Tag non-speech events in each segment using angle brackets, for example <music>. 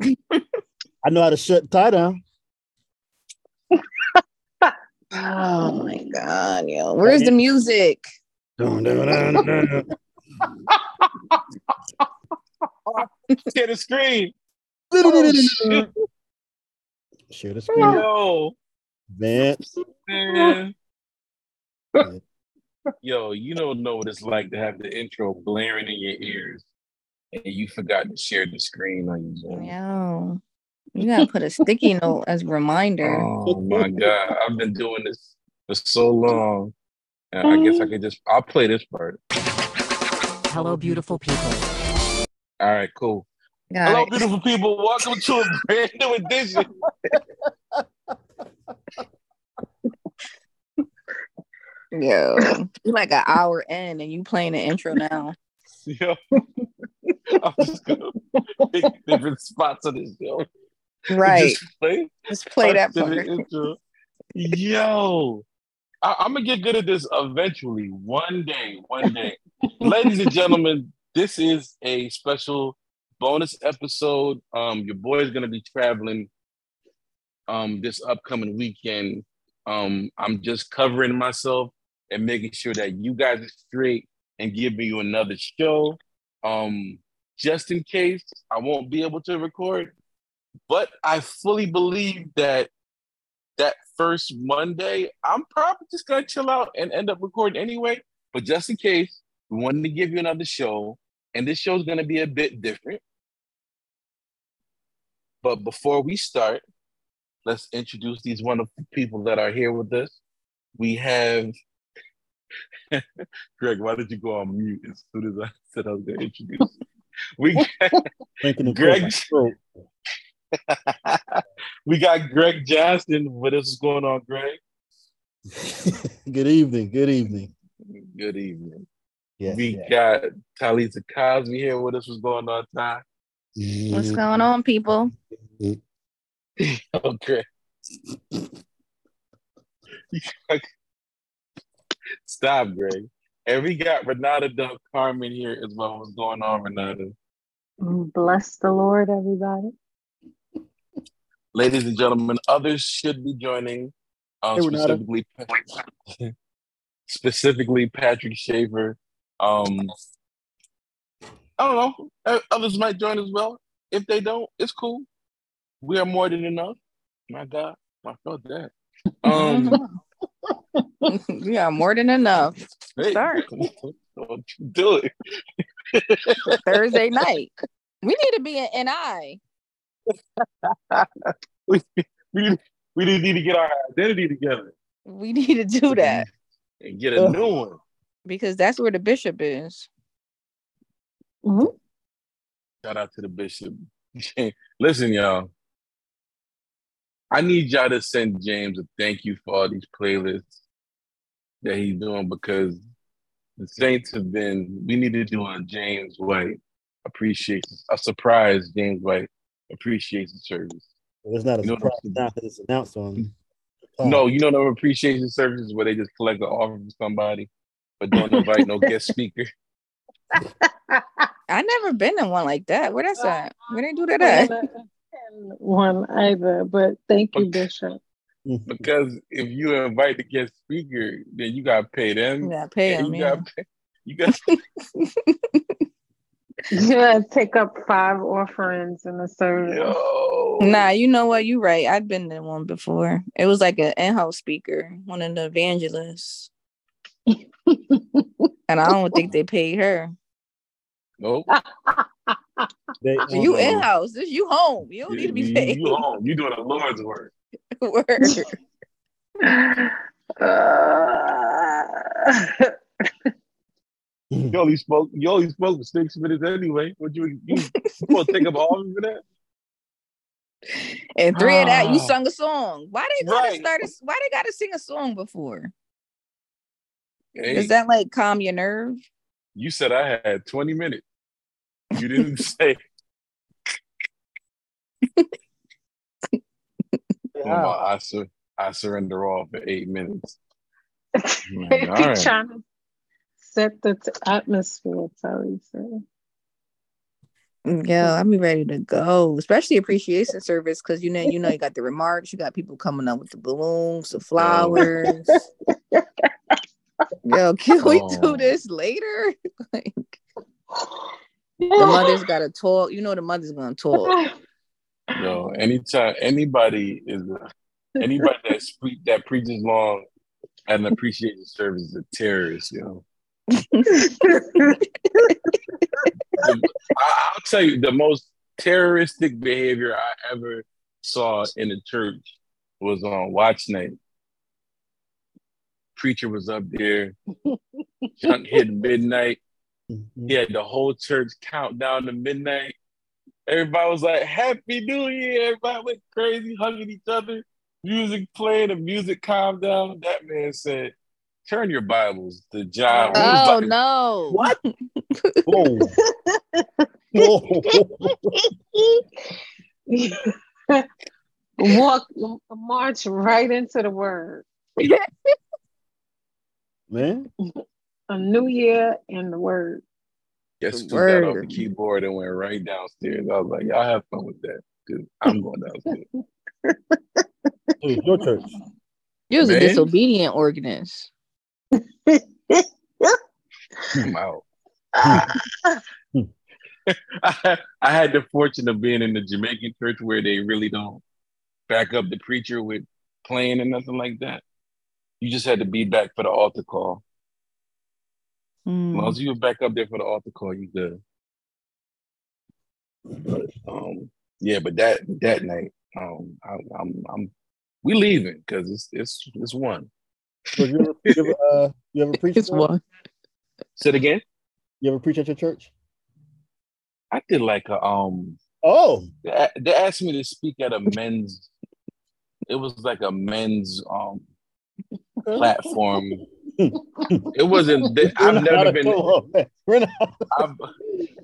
I know how to shut tie down. Oh my god, yo. Where's the music? Dun, dun, dun, dun, dun. Share the screen. Oh, Share the screen. Yo, Vance. man. Yo, you don't know what it's like to have the intro blaring in your ears and you forgot to share the screen on your Zoom. Yo. You gotta put a sticky note as a reminder. Oh my god, I've been doing this for so long. And I guess I could just I'll play this part. Hello, beautiful people. All right, cool. Got Hello, it. beautiful people. Welcome to a brand new edition. <laughs> Yo. You like an hour in and you playing the intro now. <laughs> Yo, I'm just gonna pick different spots of this show. Right. Just play, Just play that parts of the part. intro. Yo, I, I'm gonna get good at this eventually. One day, one day. Ladies and gentlemen, this is a special bonus episode. Um, your boy is gonna be traveling um this upcoming weekend. Um, I'm just covering myself and making sure that you guys are straight and giving you another show. Um, just in case I won't be able to record. But I fully believe that that first Monday, I'm probably just gonna chill out and end up recording anyway. But just in case, we wanted to give you another show, and this show's gonna be a bit different. But before we start, let's introduce these wonderful people that are here with us. We have <laughs> Greg. Why did you go on mute as soon as I said I was gonna introduce? you? We Drinking the Greg- <laughs> we got Greg Johnson. What's going on, Greg? <laughs> good evening. Good evening. Good evening. Yes, we yes. got Talisa Cosby here with us. What's going on, Ty? What's going on, people? Okay. Stop, Greg. And we got Renata Del Carmen here as well. What's going on, Renata? Bless the Lord, everybody. Ladies and gentlemen, others should be joining. Uh, Hey, specifically, <laughs> specifically Patrick Shaver. Um, I don't know. Others might join as well. If they don't, it's cool. We are more than enough. My God, I felt that. <laughs> Um, <laughs> you got more than enough. hey, Start. <laughs> don't you do it. Thursday night. We need to be an NI. <laughs> we, we, we need to get our identity together We need to do that and get a new one. because that's where the bishop is. Mhm. Shout out to the bishop. Listen, y'all. I need y'all to send James a thank you for all these playlists that he's doing because the Saints have been. We need to do a James White appreciation, a surprise James White appreciation service. Well, it's not a You surprise what now because it's announced on. No, you know the appreciation services where they just collect an offer from somebody, but don't invite no guest <laughs> speaker. I never been in one like that. Where that's at? Where did they do that at? One either, but thank you, Bishop. Because if you invite the guest speaker, then you gotta pay them. You gotta pay them. you Yeah. gotta pay. You got <laughs> You gotta take up five offerings in the service. yo. Nah, you know what? You right. I've been in one before. It was like an in-house speaker, one of the evangelists, <laughs> and I don't think they paid her. Nope. They, <laughs> you um, in-house. This you home. You don't need to be You- paid. You home. You doing the Lord's work. <laughs> Word. Uh, You only spoke. You only spoke for six minutes anyway. What you you, you gonna take up all of that? And three of that, you Ah. sung a song. Why they gotta Right. start? A, why they gotta sing a song before? Hey, Does that like calm your nerve? you said I had twenty minutes. You didn't <laughs> say. Wow. I sur- I surrender all for eight minutes. <laughs> they All be right. trying to set the t- atmosphere, Teresa. Yeah, I'll be ready to go, especially appreciation service because you know, you know, you got the remarks, you got people coming up with the balloons, the flowers. Yo, can we do this later? <laughs> like <sighs> the mother's got to talk. You know, the mother's gonna talk. <laughs> Yo, anytime anybody is anybody that speak that preaches long at an appreciation service is a terrorist, yo. <laughs> I, I'll tell you the most terroristic behavior I ever saw in the church was on watch night. Preacher was up there, <laughs> junk hit midnight. Mhm. He had the whole church count down to midnight. Everybody was like, Happy New Year. Everybody went crazy, hugging each other. Music playing, the music calmed down. That man said, Turn your Bibles to John. Oh like, oh, no! What? Whoa. Whoa. <laughs> Walk, march right into the word. Man. A new year and the word. Guess who Word. got off the keyboard and went right downstairs? I was like, Y'all have fun with that. Because I'm going downstairs. <laughs> It was your church. You was a disobedient organist. I'm out. I, <laughs> I had the fortune of being in the Jamaican church where they really don't back up the preacher with playing and nothing like that. You just had to be back for the altar call. As Mm. long as you were back up there for the altar call, you good. But um, yeah, but that that night, um, I, I'm I'm we leaving because it's it's it's one. So you ever, you ever, uh, you ever preach? It's one. Say it again. You ever preach at your church? I did like a um. Oh, They, they asked me to speak at a men's. It was like a men's um platform. It wasn't. <laughs> I've never been. come on, man. We're not. I've,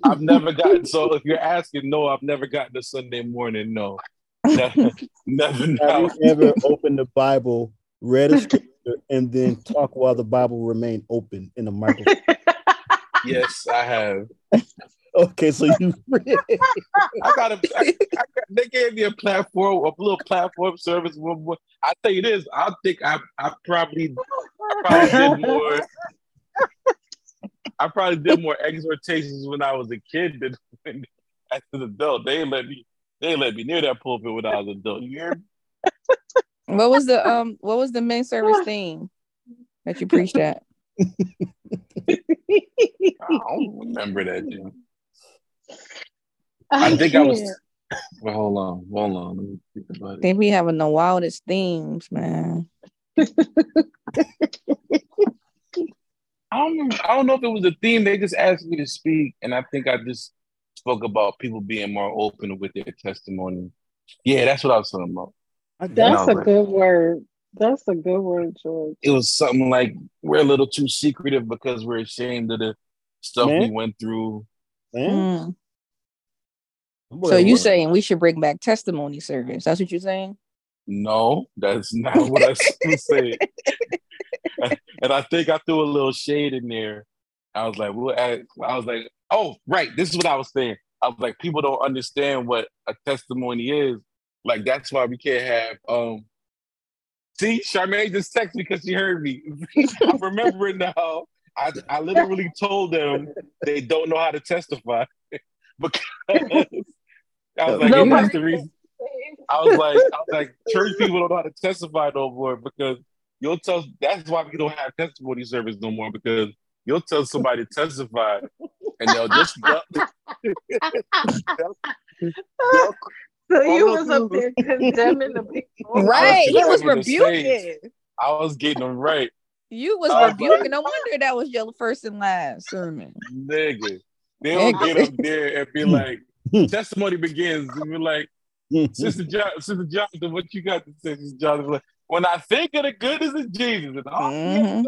I've never gotten. So if you're asking, no, I've never gotten a Sunday morning. No, <laughs> never, never. Have No. you ever opened the Bible, read a scripture, and then talk while the Bible remained open in the microphone? <laughs> Yes, I have. Okay, so you <laughs> I got a. I, I got, they gave me a platform, a little platform service. One more- I tell you this, I think I, I probably, probably did <laughs> more. I probably did more exhortations when I was a kid than <laughs> when, as an adult. They ain't let me. They ain't let me near that pulpit when I was an adult. You hear me? What was the um? What was the men's service theme that you preached at? I don't remember that. Jim. I think I was. Well, hold on, hold on. Let me think about I it. think we having the wildest themes, man. I don't. I don't know if it was a theme. They just asked me to speak, and I think I just spoke about people being more open with their testimony. Yeah, that's what I was talking about. That's a No. good word. That's a good word, George. It was something like we're a little too secretive because we're ashamed of the stuff we went through. man. Mm. Mm. So you saying we should bring back testimony service? That's what you're saying? No, that's not <laughs> what I was <laughs> saying. and I think I threw a little shade in there. I was like, we'll add, I was like, oh, right. This is what I was saying. I was like, people don't understand what a testimony is. Like, that's why we can't have um see, Charmaine just texted me because she heard me. <laughs> I remember it now. I, I literally told them they don't know how to testify because I was like, No, and that's the reason. <laughs> I was like, I was like, church people don't know how to testify no more because you'll tell. That's why we don't have testimony service no more because you'll tell somebody to testify and they'll just. <laughs> they'll- So you was up there condemning the people. Right. He was rebuking. I was getting them right, You was I was rebuking. No wonder that was your first and last sermon. nigga. They'll Nigga. get up there and be like, testimony begins, and be like, Sister John, Sister Jonathan, what you got to say, Sister Jonathan? Like, when I think of the goodness of Jesus, and all Mhm.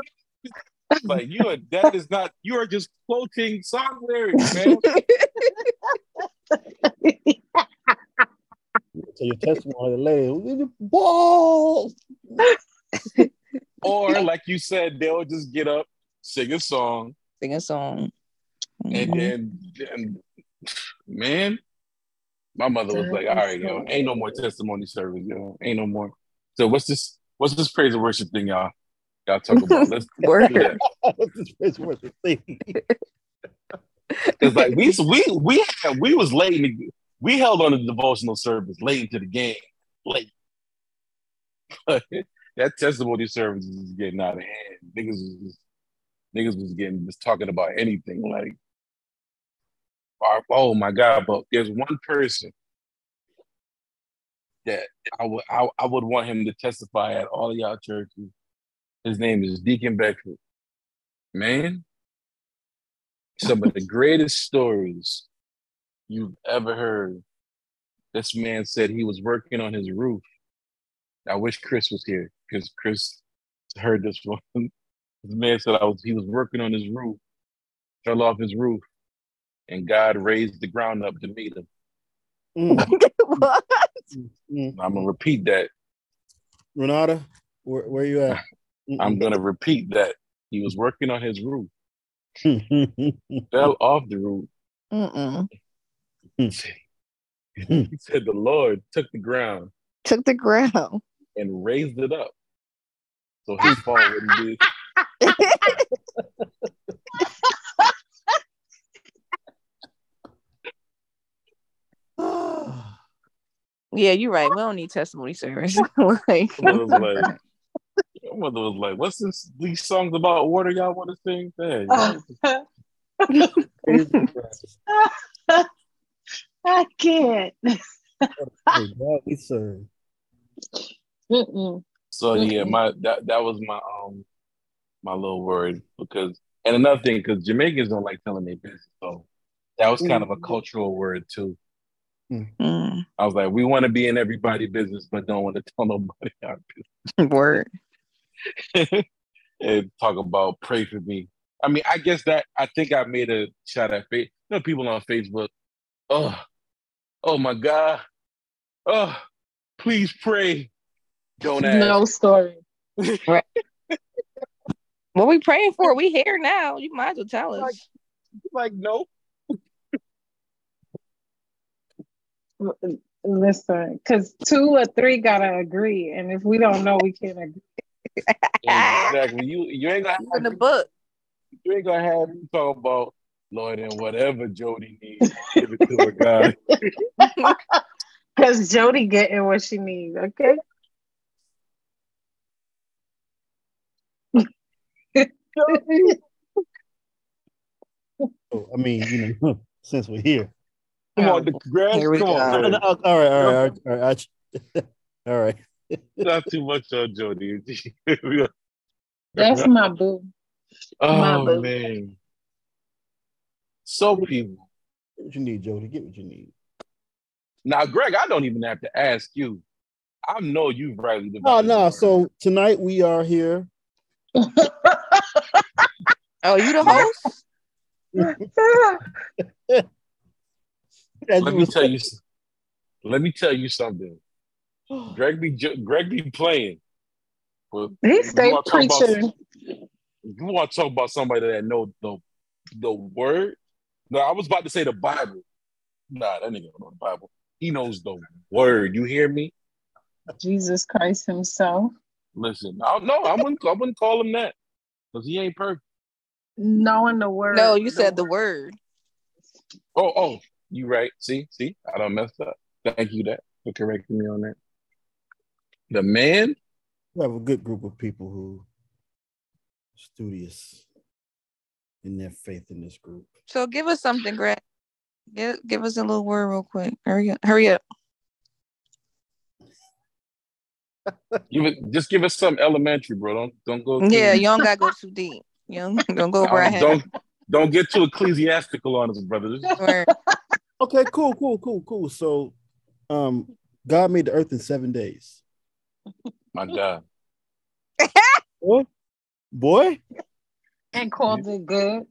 like you are that is not you are just quoting song lyrics, man. <laughs> So your testimony, lady, balls. or like you said, they'll just get up, sing a song, Sing a song. and Mhm. then and man. My mother was like, "All right, yo, ain't no more testimony service, yo, ain't no more." So what's this? What's this praise and worship thing, y'all? Y'all talk about? <laughs> Let's do Word. that. What's <laughs> this place worth the thing? Because like we we we had, we was late. In the, we held on to the devotional service late into the game, late. But <laughs> that testimony service is getting out of hand. Niggas was just, niggas was getting just talking about anything. Like, oh, oh my god! But there's one person that I would I, I would want him to testify at all of y'all churches. His name is Deacon Beckford. Man, some of the <laughs> greatest stories you've ever heard. This man said he was working on his roof. I wish Chris was here because Chris heard this <laughs> one. This man said I was he was working on his roof, fell off his roof, and God raised the ground up to meet him. Mm, <laughs> what? mm. I'm gonna repeat that. Renata, where, where you at? I'm gonna repeat that. He was working on his roof, Mm. <laughs> fell off the roof. <laughs> He said the Lord took the ground Took the ground. and raised it up. So his fall wouldn't be. Yeah, you're right. We don't need testimony service. <laughs> <laughs> like, like, <laughs> my mother was like, "What's this? These songs about water y'all want to sing?" Hey, I can't. God, we serve. So yeah, my that that was my um my little word because and another thing because Jamaicans don't like telling their business, so that was kind of a cultural word too. Mm, I was like, we want to be in everybody's business, but don't want to tell nobody <laughs> our business. <laughs> word. business. <laughs> and talk about pray for me. I mean, I guess that I think I made a shot at face. You know, people on Facebook. Oh, oh my God. Oh, please pray. Don't ask. No story. What we praying for? We here now. You might as well tell us. Like, no. Listen, because two or three gotta agree, and if we don't know, we can't agree. Exactly. You you ain't gonna You in have the book. you ain't gonna have me talk about Lord and whatever Jody needs, give it to her, God. Because Jody getting what she needs. Okay. Oh, I mean, you know, <laughs> since we're here. Come on, the grass. Here we Come on, go. man. All right, all right, all right, all right. <laughs> All right. Not too much on Jody. <laughs> That's my boo. My oh boo. man. So people. Get what you need, Jody. Get what you need. Now, Greg, I don't even have to ask you. I know you've rightly No, divided. no. the. So tonight we are here. <laughs> Oh, you the host? As let me tell you. s- Let me tell you something. <gasps> Greg be Greg be playing. But he you stay wanna talk about- preaching. you want to talk about somebody that know the the word? No, I was about to say the Bible. Nah, that nigga don't know the Bible. He knows the word. You hear me? Jesus Christ Himself. Listen, I no, I wouldn't. I wouldn't call him that because he ain't perfect. Knowing the word. No, you said the word. Oh, oh, you right. See, see, I don't messed up. Thank you that for correcting me on that. The man, we have a good group of people who studious in their faith in this group. So give us something, Greg. Give, give us a little word real quick. Hurry up. Hurry up. give it, just give us some elementary, bro. Don't don't go. Yeah, too- you don't gotta go too deep. You don't, don't go over our don't, don't don't get too ecclesiastical on us, brother. Just- Word. Okay, cool, cool, cool, cool. So, um, God made the earth in seven days. My God, <laughs> Boy, boy, And called it good.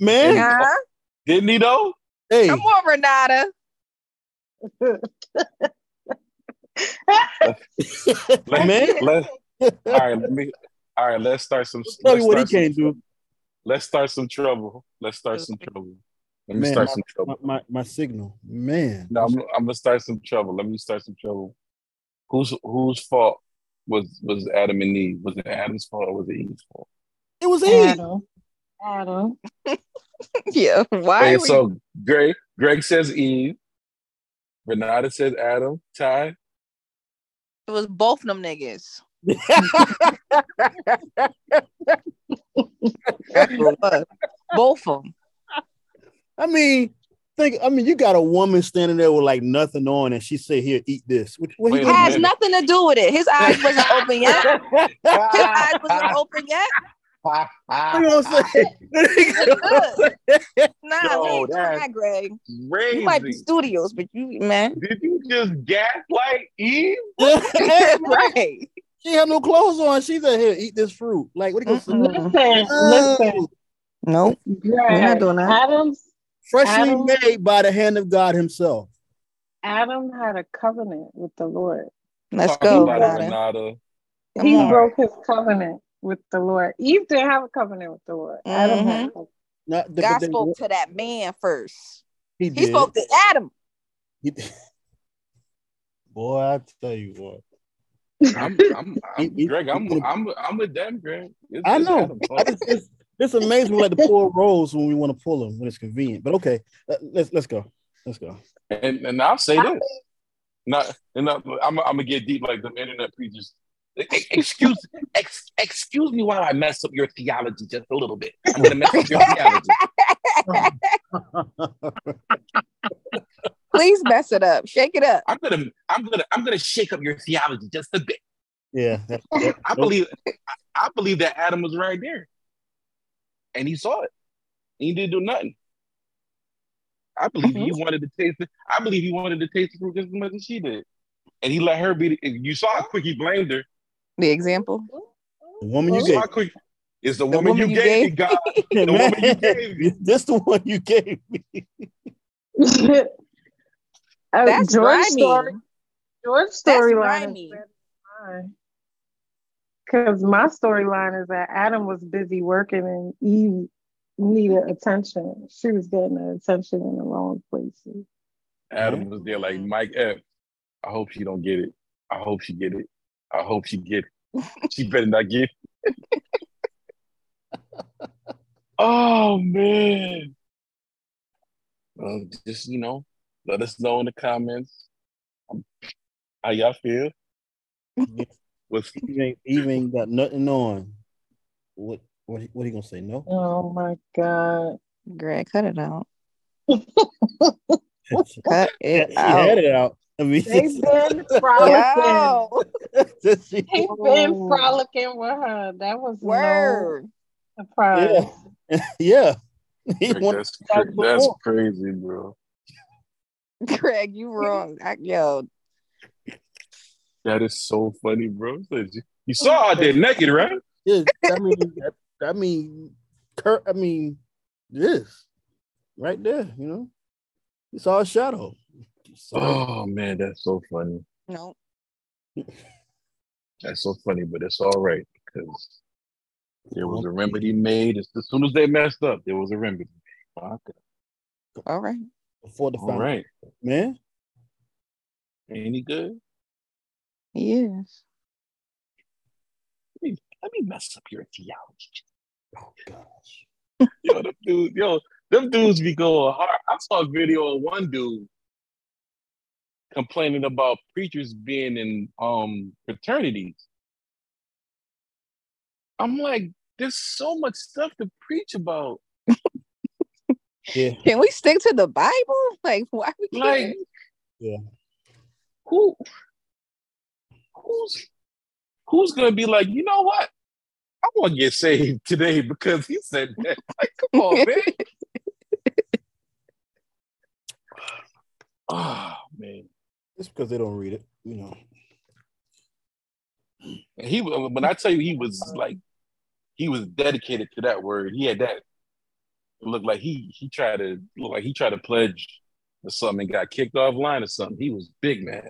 man, Huh? didn't he though? hey, Come on, Renata. <laughs> Let, man, let, all right, let me. All right, let's start some. tell Let's me what he some, can't do. Let's start some trouble. Let's start some trouble. Let me Man, start some trouble. My, my, my signal, man. No, I'm, I'm gonna start some trouble. Let me start some trouble. Whose whose fault was was Adam and Eve? Was it Adam's fault or was it Eve's fault? It was Eve. Adam. Adam. <laughs> yeah. Why? Hey, are we- so Greg Greg says Eve. Renata says Adam. Ty. it was both of them niggas. That's what it was. Both of them. I mean, think. I mean, you got a woman standing there with like nothing on, and she say, "Here, eat this." What, what Wait he Has minute. nothing to do with it. His eyes wasn't open yet. His <laughs> eyes wasn't open yet. do? You know what I'm saying? <laughs> Nah, Yo, we ain't doing that, Greg. You might be studios, but you man. Did you just gaslight Eve? <laughs> right. she had no clothes on. She said, "Here, eat this fruit." Like, what are you gonna say? Listen, listen. Uh, nope. We're not doing that. Adam's Freshly Adam- made by the hand of God Himself. Adam had a covenant with the Lord. Let's go, about it, Renata. Renata. He on. broke his covenant with the Lord. Eve didn't have a covenant with the Lord. Adam had mm-hmm. a covenant. Not the, God spoke to that man first. He He spoke to Adam. He- <laughs> Boy, I tell you what. I'm, I'm, I'm Greg. I'm, I'm, I'm with them, Greg. It's, I know. Adam's I just, it's, it's amazing we like to pull roles when we want to pull them when it's convenient. But okay, let- let's let's go. Let's go. And, and I'll say this. Not, and I'm, I'm, I'm gonna get deep like the internet preachers. Excuse, ex, excuse me while I mess up your theology just a little bit. I'm gonna mess up your theology. <laughs> Please mess it up. Shake it up. I'm gonna, I'm gonna, I'm gonna shake up your theology just a bit. yeah, that- that- I believe, I, I believe that Adam was right there, and he saw it. He didn't do nothing. I believe he wanted to taste it. I believe he wanted to taste the fruit just as much as she did, and he let her be. The, you saw how quick he blamed her. The example. the woman you You gave. how quick. It's the, The woman, woman you you gave, me, gave. God. <laughs> The woman you gave me. <laughs> This the one you gave me. Uh, <laughs> That's George grimy. story. George That's storyline grimy. is because my storyline is that Adam was busy working and Eve needed attention. She was getting the attention in the wrong places. Adam was there like Mike F. I hope she don't get it. I hope she get it. I hope she get it. <laughs> She better not get it. oh man. Well, just you know, let us know in the comments um, how y'all feel. With Eve ain't, Eve ain't got nothing on. What what he- what he gonna say? No. Oh my God. Greg, cut it out. <laughs> she Cut it had out. it out. I mean, They've <laughs> been frolicking. They've been frolicking with her. That was word. no surprise. <laughs> yeah. He Greg, wanted that's to start cra- that's crazy, bro. Greg, you wrong. I, yo, That is so funny, bro. You saw her out there naked, right? Yeah, I mean, I mean, Kurt. I mean, this right there. You know, you saw a shadow. So, Oh man, that's so funny. no. <laughs> That's so funny, but it's all right because there was a remedy made. As, as soon as they messed up, there was a remedy. Okay. All right. before the All final, right. man. Ain't he good? He is. Let me mess up your theology. Oh gosh. <laughs> Yo, them dudes, yo, them dudes be going hard. I saw a video of one dude complaining about preachers being in um fraternities. I'm like, there's so much stuff to preach about. <laughs> Yeah. Can we stick to the Bible? Like, why we Like, can't? Yeah. who who's who's gonna be like, you know what? I want to get saved today because he said that. <laughs> Like, come on, man. oh <sighs> man. It's because they don't read it. You know. And he when I tell you he was like he was dedicated to that word. He had that it looked like he he tried to look like he tried to pledge or something and got kicked offline or something. He was big man.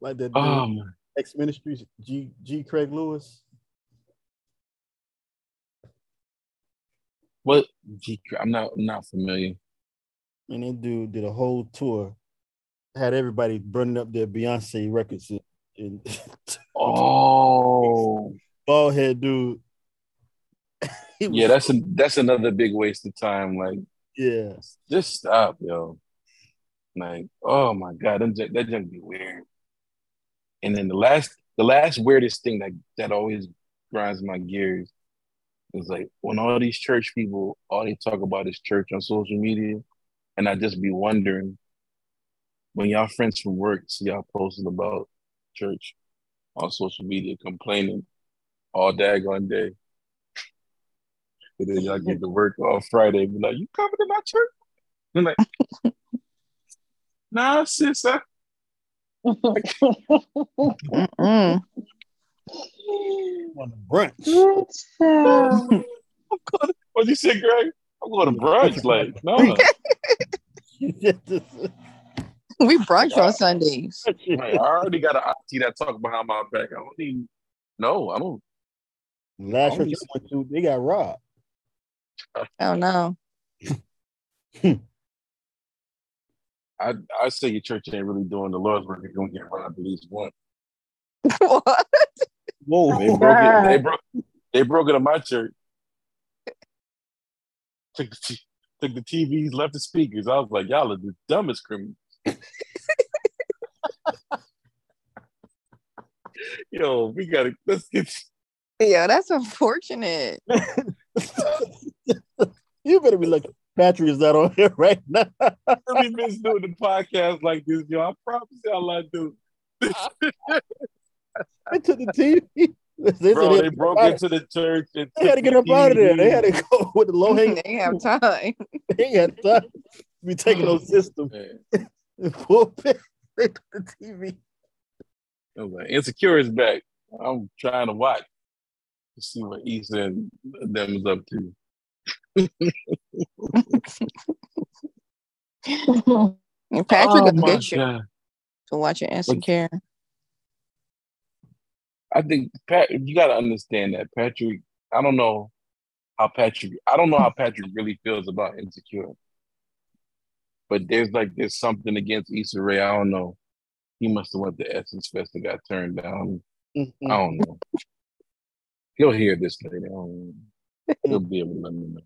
Like that Um ex ministries, G G Craig Lewis. What? G- I'm not. I'm not familiar. And that dude did a whole tour, had everybody burning up their Beyonce records. And <laughs> Oh, bald head dude. <laughs> Yeah. That's a, that's another big waste of time. Like, yeah. just stop, yo. Like, oh my god, that junk- that junk be weird. And then the last, the last weirdest thing that that always grinds my gears is like when all these church people, all they talk about is church on social media, and I just be wondering when y'all friends from work see y'all posting about church on social media, complaining all daggone day. And then y'all get to work on Friday, and be like, "You coming to my church?" I'm like, "Nah, sis, I. On brunch. Child. I'm. What you say, Greg? I'm going to brunch. Like, no, <laughs> We brunch on Sundays. <laughs> Like, I already got an auntie that talk behind my back. I don't need. No, I don't. Last church I went to, they got robbed. Oh no. <laughs> I I say your church ain't really doing the Lord's work. You're gonna get robbed at least once. <laughs> what? Whoa. They broke it. They broke. They broke it in my church. Took the, t- took the TVs, left the speakers. I was like, y'all are the dumbest criminals. <laughs> Yo, we gotta let's get. Yeah, that's unfortunate. <laughs> you better be lucky. Patrick is not on here <laughs> right now. really miss doing the podcast like this, yo. I promise y'all I do. they took the TV. They, Bro, had they broke into the church and They had to get up out of there. They had to go <laughs> with the low hanging. <laughs> they have time. they had time to be taking those oh, systems Man, and pull. They took the TV. I like, Insecure is back. I'm trying to watch to see what Issa and them is up to. And <laughs> Patrick oh will get you God. to watch your insecure. I think Pat, you got to understand that Patrick. I don't know how Patrick. I don't know how Patrick really feels about insecure. But there's like there's something against Issa Rae. I don't know. He must have went to Essence Fest and got turned down. I mm-hmm. don't know. He'll hear this later. I don't know. He'll be able to let me know.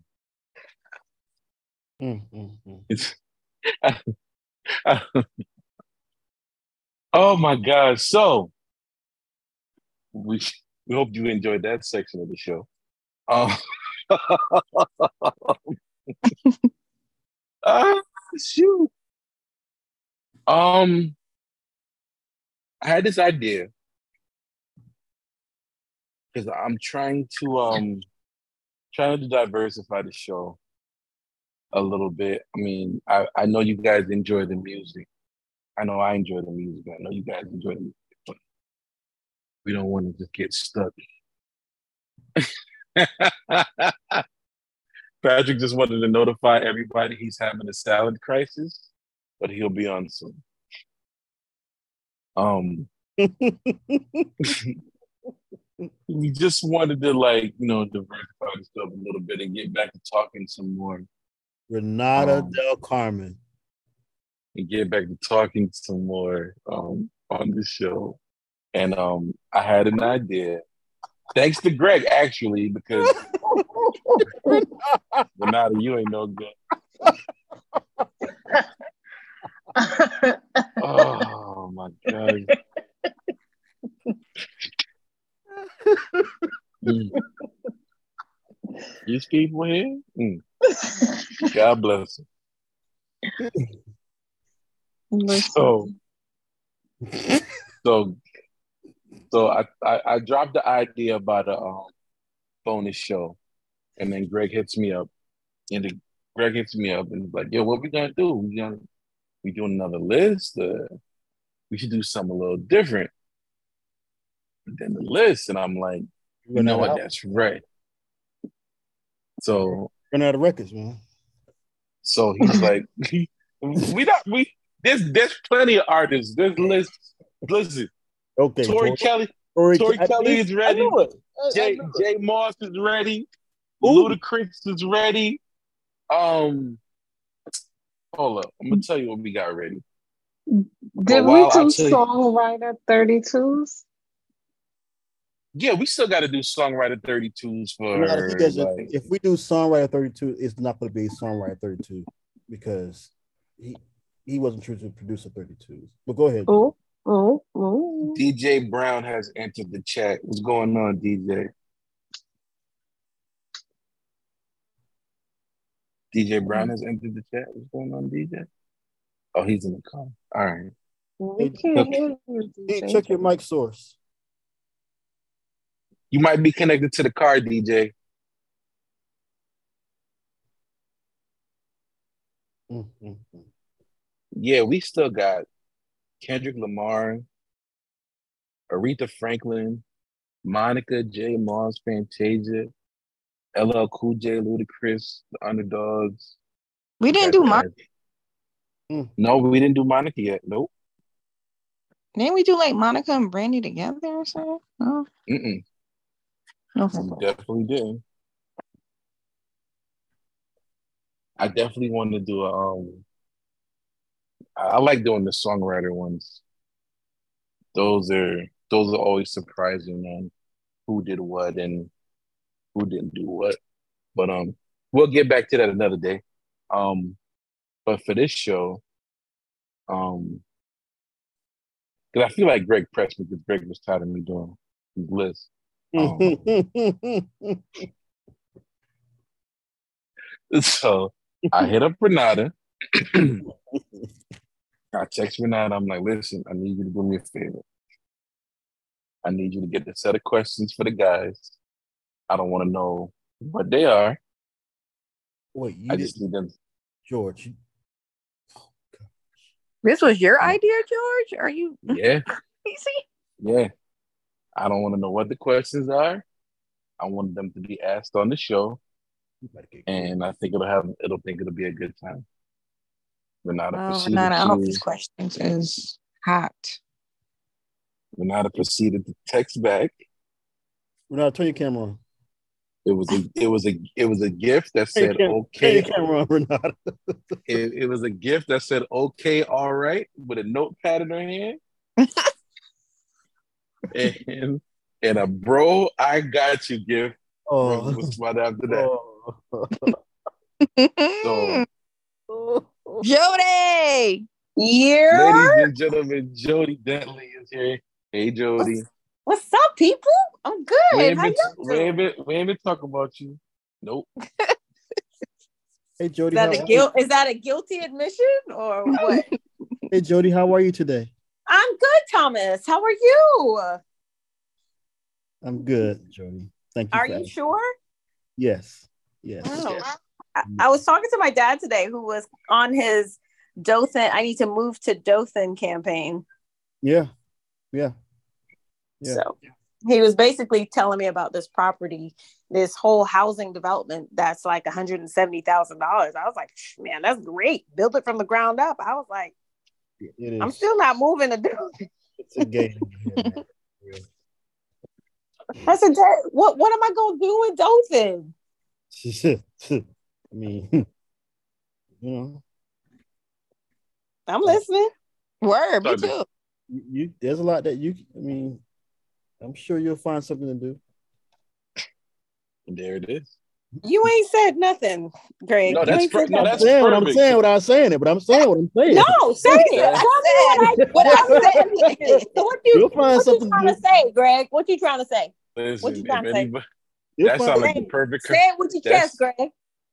Mm, mm, mm. It's, <laughs> oh my God. So we we hope you enjoyed that section of the show. Um, <laughs> ah, shoot. Um, I had this idea because I'm trying to um trying to diversify the show a little bit. I mean, I, I know you guys enjoy the music. I know I enjoy the music. I know you guys enjoy the music, but we don't want to just get stuck. <laughs> Patrick just wanted to notify everybody he's having a salad crisis, but he'll be on soon. Um, <laughs> we just wanted to like you know diversify the stuff a little bit and get back to talking some more Renata Um, Del Carmen. and get back to talking some more um, on the show. And um, I had an idea. Thanks to Greg, actually, because <laughs> Renata, you ain't no good. <laughs> Oh my god. <laughs> Mm. These people here, Mm. God bless them. So, so, so I, I, I dropped the idea about a um, bonus show, and then Greg hits me up, and the, Greg hits me up and he's like, "Yo, what we gonna do? We gonna we doing another list? Uh, we should do something a little different than the list." And I'm like, "You know what? That's right." So, Run out of records, man. so he's like, <laughs> "We not we." There's there's plenty of artists. There's lists. Listen, Okay. Tori Kelly, Tori Tori I- Kelly is ready. I- I Jay. J. Moss is ready. Ooh. Ludacris is ready. Um, hold up. I'm gonna tell you what we got ready. Did we I'll do tell you- songwriter 32s? Yeah, we still got to do songwriter 32s for You know, I think there's a- like, if we do songwriter 32, it's not going to be songwriter 32 because he he wasn't true to producer 32s. But go ahead. Ooh, ooh, ooh. DJ Brown has entered the chat. What's going on, DJ? DJ Brown has entered the chat. What's going on, DJ? Oh, he's in the car. All right. We can't hear you. DJ. check your mic source. You might be connected to the car, DJ. Mm, mm, mm. Yeah, we still got Kendrick Lamar, Aretha Franklin, Monica J. Moss, Fantasia, LL Cool J, Ludacris, The Underdogs. We didn't do Monica. Mm. No, we didn't do Monica yet. Nope. Didn't we do like Monica and Brandy together or something? No, Mm-mm. Definitely didn't. I definitely want to do a. Um, I like doing the songwriter ones. Those are those are always surprising on who did what and who didn't do what. But um, we'll get back to that another day. Um, but for this show, um, because I feel like Greg pressed me because Greg was tired of me doing list. Um, <laughs> So I hit up Renata. <clears throat> I text Renata. I'm like, listen, I need you to do me a favor. I need you to get a set of questions for the guys. I don't want to know what they are. Wait, you I did, just need them. George. you- This was your idea, George? Are you Yeah, <laughs> crazy? yeah. I don't want to know what the questions are. I want them to be asked on the show, you better get and I think it'll have it'll think it'll be a good time. Renata Oh, proceeded Renata, I hope these questions is hot. Renata proceeded to text back. Renata, turn your camera on. It was a it was a it was a gift that said cam- Turn okay. your camera on, Renata. It, it was a gift that said okay, all right, with a notepad in her hand. <laughs> and and a bro, I got you gift Oh. was right after that. Oh. So Jody! Yeah. ladies and gentlemen, Jody Bentley is here. Hey Jody. What's up, people? I'm We good. ain't How been, y'all we ain't doing? been, we ain't been talking about you. Nope. <laughs> Hey Jody, Is Jody, that a are guilt? Is that a guilty admission or what? <laughs> Hey Jody, how are you today? I'm good, Thomas. How are you? I'm good, Jody. Thank you. Are you asking. sure? Yes. Yes. Oh. I, I was talking to my dad today, who was on his Dothan. I need to move to Dothan campaign. Yeah. Yeah. Yeah. So he was basically telling me about this property, this whole housing development that's like $170,000. I was like, man, that's great. Build it from the ground up. I was like, It is. I'm still not moving to Dothan. It's a game. here, man. <laughs> I said, what, what am I going to do in Dothan? <laughs> I mean, <laughs> you know, I'm listening. Word, me too. you, you there's a lot that you. I mean, I'm sure you'll find something to do. There it is. You ain't said nothing, Greg. No, that's ain't per- said no, nothing. I'm that's saying what I'm saying without saying it, but I'm saying what I'm saying. No, say it. Tell me what I, what I said. So what you, You'll find what you something to trying to say, Greg? What you trying to say? Listen, What you trying to say? anybody, You'll that sounds like the perfect. Say it with your chest, Greg. Say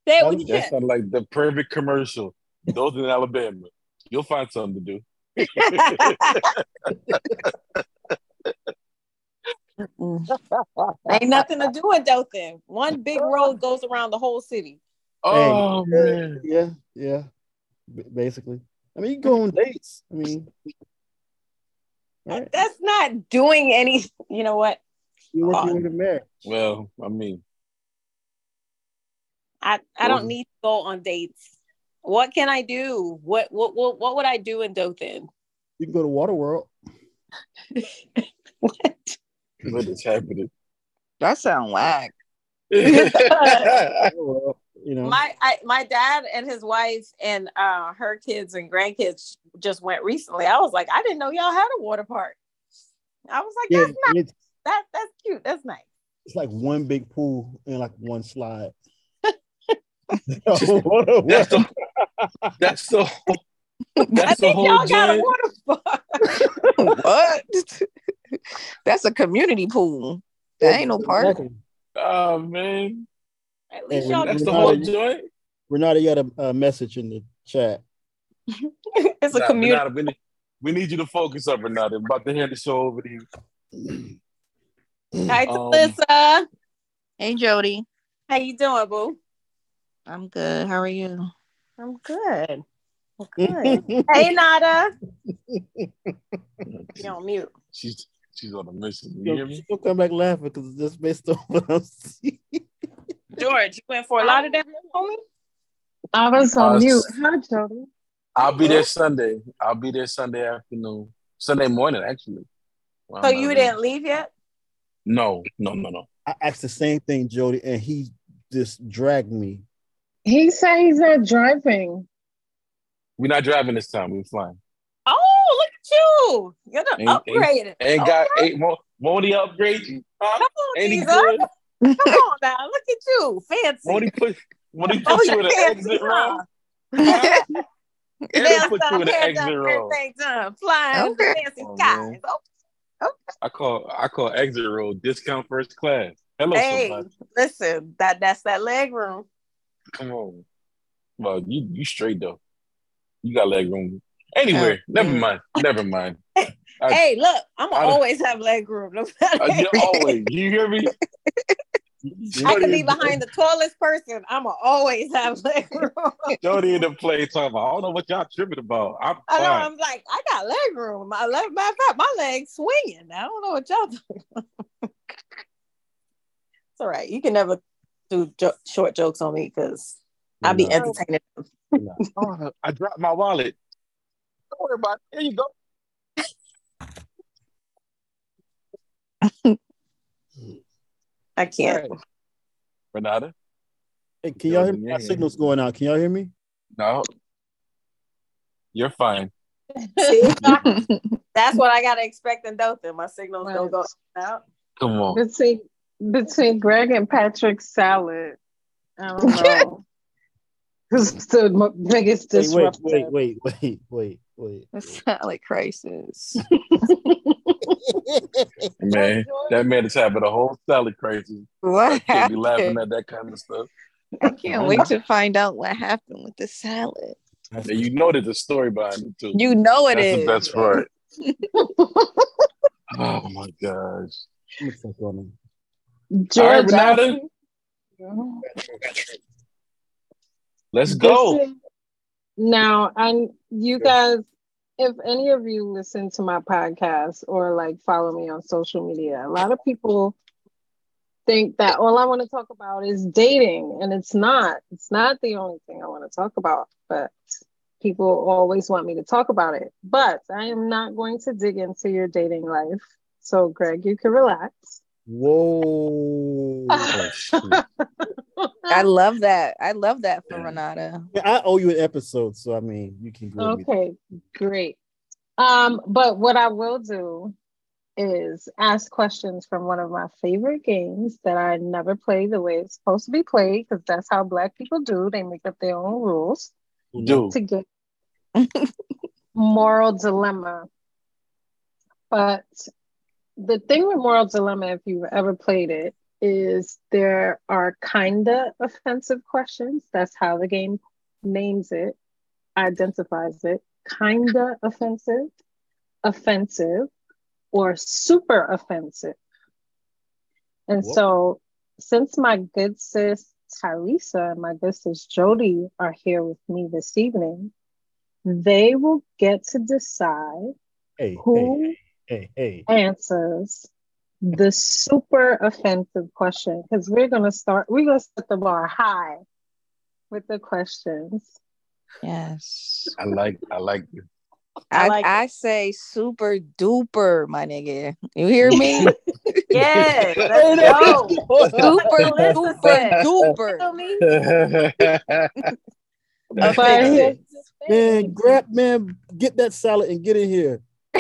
it with your That chest. sounds like the perfect commercial. Those in Alabama, you'll find something to do. <laughs> <laughs> <laughs> <laughs> Ain't nothing to do in Dothan. One big road goes around the whole city. Oh, oh yeah, man, yeah, yeah. B- Basically, I mean, you go on dates. I mean, right? That's not doing any. You know what? You want Oh. you want to get married. well, I mean, I I don't need to go on dates. What can I do? What what what what would I do in Dothan? You can go to Waterworld. <laughs> What? What is happening? That sound whack. <laughs> <laughs> well, you know, my I, my dad and his wife and uh her kids and grandkids just went recently. I was like, I didn't know y'all had a water park. I was like, yeah, that's nice. That that's cute. That's nice. it's like one big pool and like one slide. <laughs> What a- that's the that's the I that's the think whole y'all got a water park. what? That's a community pool. That ain't no park. Exactly. Oh man, At least Hey, y'all that's the whole joint. Renata, you got a, a message in the chat. <laughs> it's a Nah, community. Renata, we, need, we need you to focus up, Renata. I'm about to hand the show over to you. Hi, Um, Melissa. Hey Jody. How you doing, boo? I'm good. How are you? I'm good. I'm <laughs> good. hey, Nada. <laughs> You on mute. She's she's on a mission. You hear me? She'll come back laughing because it's just based on what I'm seeing. <laughs> George, you went for a lot of that, homie? I was on Uh, mute. Hi, Jody. I'll be there Sunday. I'll be there Sunday afternoon. Sunday morning, actually. Well, So you really- didn't leave yet? No, no, no, no. I asked the same thing, Jody, and he just dragged me. He said he's not driving. We're not driving this time. We're flying. Oh, look at you. You're the Ain't- ain't- upgraded. Ain't Oh, got eight more. Won't he upgrade you? Huh? Come on, Ain't he Jesus. good? Come on now. Look at you. Fancy. Won't he put? Won't he Oh, you in you an fancy, exit huh? row? <laughs> Huh? It'll put you in an hair exit done, row. everything done. Flying Okay. fancy Oh, skies. man. Oh, I call I call exit row discount first class. Hello, hey, somebody. listen, that that's that leg room. Come on. Well, you you straight though. You got leg room. Anyway, Oh, <laughs> never mind. Never mind. <laughs> I- hey, look, I'm gonna always have leg room. No matter- Uh, you always. <laughs> You hear me? I can be behind the tallest person. I'm gonna always have leg room. In the play talking about. I don't know what y'all tripping about. I'm I know. fine. I'm like, I got leg room. My leg, matter of fact, my legs swinging. I don't know what y'all doing. it's all right. You can never do jo- short jokes on me because I'll be No. entertaining. I dropped my wallet. Don't worry about it. Here you go. I can't. Right. Renata? Hey, can y'all hear me? My signal's going out. Can y'all hear me? No. You're fine. See? <laughs> That's what I gotta expect in Dothan. My signals don't go out. Come on. Between between Greg and Patrick's salad, I don't <laughs> know. <laughs> Who's the mo- biggest Wait, wait, wait, wait, wait, wait, wait. It's not like crisis. <laughs> <laughs> Man, that man is having a whole salad crisis. I What can't be laughing at that kind of stuff. I can't wait to find out what happened with the salad. And you know there's a story behind it too. You know it That's is. the best part. <laughs> Oh my gosh. Let me check on him. All right, George Renata, asked- let's go. This is- Now, and you guys, if any of you listen to my podcast or like follow me on social media, a lot of people think that all I want to talk about is dating, and it's not. It's not the only thing I want to talk about, but people always want me to talk about it. But I am not going to dig into your dating life. So, Greg, you can relax. Whoa. Oh. I <laughs> love that. I love that for Yeah. Renata. Yeah, I owe you an episode, so I mean, you can go. Okay, great. Um, but what I will do is ask questions from one of my favorite games that I never play the way it's supposed to be played because that's how Black people do. They make up their own rules Dude, to get moral dilemma. But the thing with moral dilemma, if you've ever played it, is there are kinda offensive questions. That's how the game names it, identifies it. Kinda offensive, offensive, or super offensive. And Whoa. so, since my good sis Teresa and my good sis Jody are here with me this evening, they will get to decide Hey, who hey, hey, hey. answers the super offensive question because we're gonna start. We're gonna set the bar high with the questions. Yes. I like I like you. I I, like I say super duper, my nigga. You hear me? <laughs> Yeah, <laughs> Hey, let's go. Super, Melissa super duper. Feel me? <laughs> But Man, grab man, get that salad and get in here. <laughs>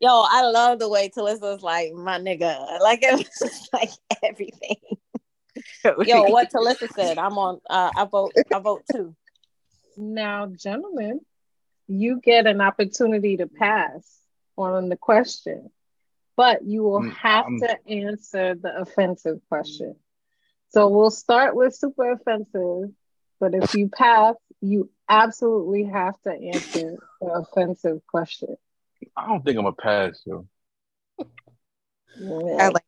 Yo, I love the way Talissa's like my nigga. Like it was just like everything. Yo, what Talissa said. I'm on. Uh, I vote. I vote too. now, gentlemen, you get an opportunity to pass on the question, but you will Mm, have I'm- to answer the offensive question. So we'll start with super offensive, but if you pass, you absolutely have to answer the offensive question. I don't think I'm a pass, yo. I like,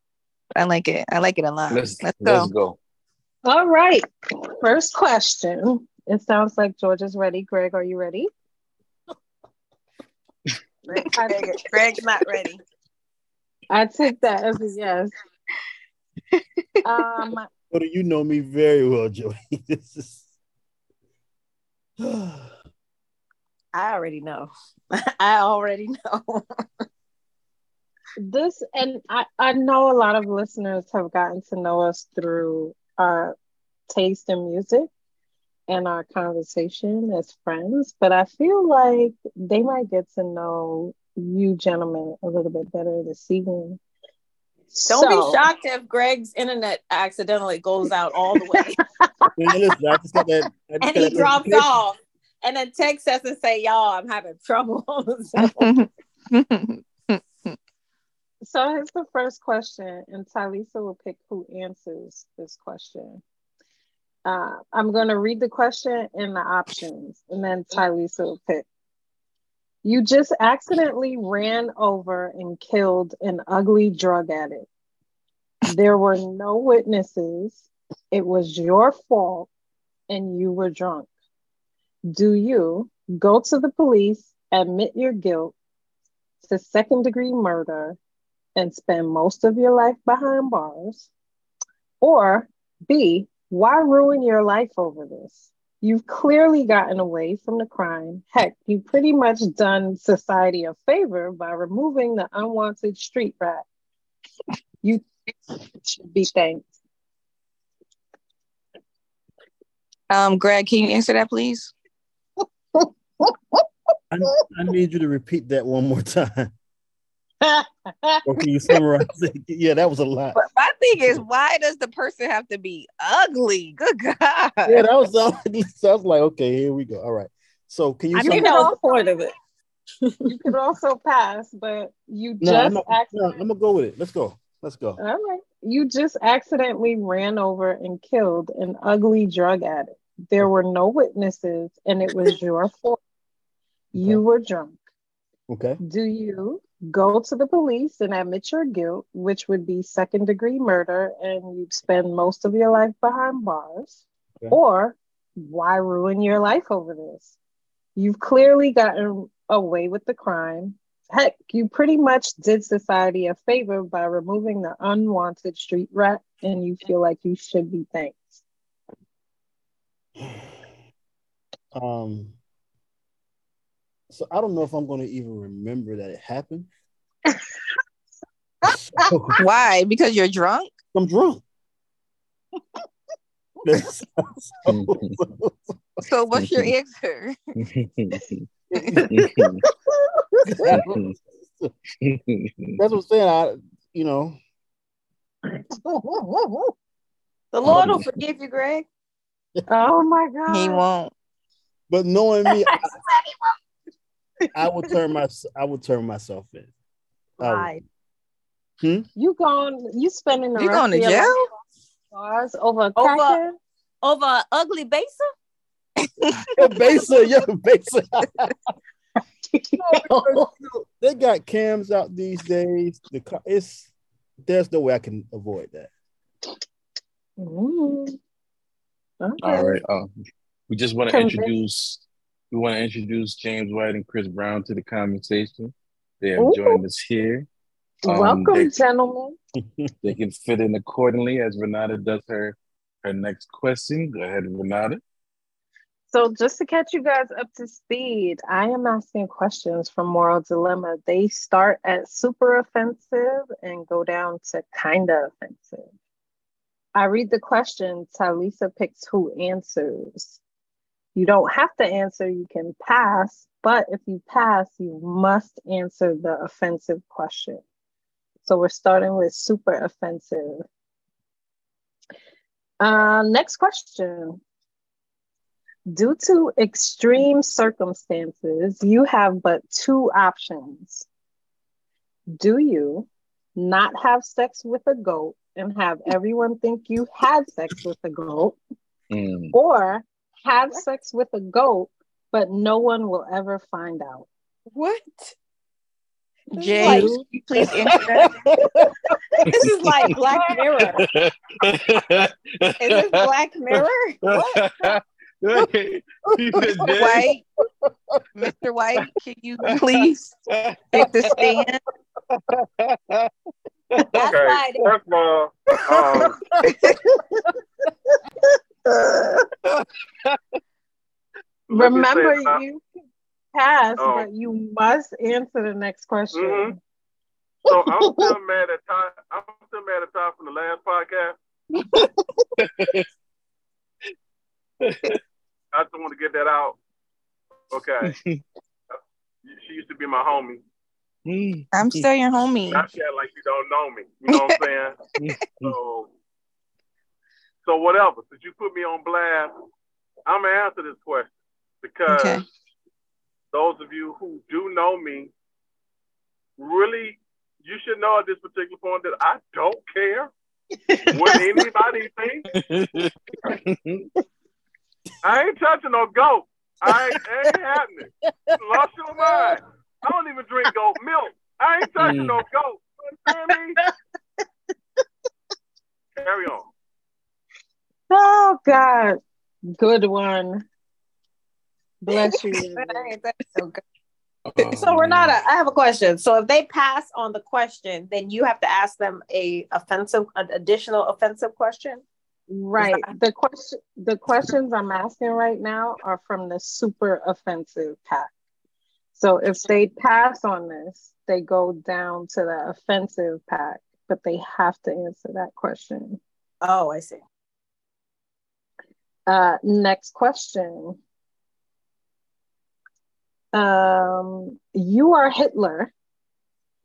I like it. I like it a lot. Let's Let's, go. let's go. All right. First question. It sounds like George is ready. Greg, are you ready? <laughs> Greg, Greg's not ready. I take that as a yes. <laughs> Um, But you know me very well, Joey. <laughs> this is <sighs> I already know. <laughs> I already know. this and I, I know a lot of listeners have gotten to know us through our taste in music and our conversation as friends, but I feel like they might get to know you gentlemen a little bit better this evening. Don't So- be shocked if Greg's internet accidentally goes out all the way <laughs> Man, listen, I just got that. I just and he that drops off and then texts us and say, "Y'all, I'm having trouble." <laughs> So- <laughs> So here's the first question, and Talisa will pick who answers this question. Uh, I'm going to read the question and the options, and then Talisa will pick. You just accidentally ran over and killed an ugly drug addict. There were no witnesses. It was your fault, and you were drunk. Do you go to the police, admit your guilt to second degree murder, and spend most of your life behind bars? Or B, why ruin your life over this? You've clearly gotten away from the crime. Heck, you pretty much done society a favor by removing the unwanted street rat. You should be thanked. um, Greg, can you answer that, please? I, I need you to repeat that one more time. <laughs> Or can you summarize it? Yeah, that was a lot. But my thing is, why does the person have to be ugly? Good God. Yeah, that was all. So I was like, okay, here we go. All right. So can you? I sum- mean, that was the point of it. you could also pass, but you no, I'm, just not, no, I'm gonna go with it. Let's go. Let's go. All right. You just accidentally ran over and killed an ugly drug addict. There were no witnesses, and it was your fault. You were drunk. Okay. Do you go to the police and admit your guilt, which would be second degree murder, and you'd spend most of your life behind bars? Okay. Or why ruin your life over this? You've clearly gotten away with the crime. Heck, you pretty much did society a favor by removing the unwanted street rat, and you feel like you should be thanked. <sighs> Um. So I don't know if I'm gonna even remember that it happened. So, <laughs> Why? Because you're drunk? I'm drunk. So what's your answer? That's what I'm saying. I, you know, The Lord will forgive you, Greg. Oh my God. He won't. but knowing me, <laughs> I, I will turn my, I would turn myself in. I would. Lied. You going, you spending the You rest going to of your jail? life bars over a Over- crackhead? Over an ugly baser? <laughs> Yeah, Besa, yeah, Besa. they got cams out these days. The car, it's there's no way I can avoid that. Mm. Okay. All right. Um, we just want to introduce. We want to introduce James White and Chris Brown to the conversation. They have Ooh. joined us here. Um, Welcome, they- gentlemen. <laughs> They can fit in accordingly as Renata does her her next question. Go ahead, Renata. So just to catch you guys up to speed, I am asking questions from Moral Dilemma. They start at super offensive and go down to kinda offensive. I read the question, Talisa picks who answers. You don't have to answer, you can pass, but if you pass, you must answer the offensive question. So we're starting with super offensive. Uh, next question. Due to extreme circumstances, you have but two options. Do you not have sex with a goat and have everyone think you had sex with a goat, Mm. or have sex with a goat, but no one will ever find out? What? Jay, Like- please answer. <laughs> This is like Black Mirror. Is this Black Mirror? What? Mr. White, Mr. White, can you please take the stand? That's Okay. why First of all, um, let me say Remember, something. you can pass, Oh. but you must answer the next question. Mhm. So I'm still mad at Ty. I'm still mad at Ty from the last podcast. <laughs> I just want to get that out. Okay. she used to be my homie. Mm. I'm still your homie. Not yet like you don't know me. You know what I'm saying? <laughs> so, so whatever. Since you put me on blast, I'm gonna answer this question because Okay. those of you who do know me, really, you should know at this particular point that I don't care what <laughs> anybody thinks. I ain't touching no goat. I ain't, ain't happening. Lost your mind. I don't even drink goat milk. I ain't touching Mm. no goat. You understand me? <laughs> Carry on. Oh God, good one. Bless you. <laughs> so good. Oh, so Renata, I have a question. So if they pass on the question, then you have to ask them a offensive, an additional offensive question. Right. The question, the questions I'm asking right now are from the super offensive pack. So if they pass on this, they go down to the offensive pack, but they have to answer that question. Oh, I see. Uh, next question. Um, you are Hitler.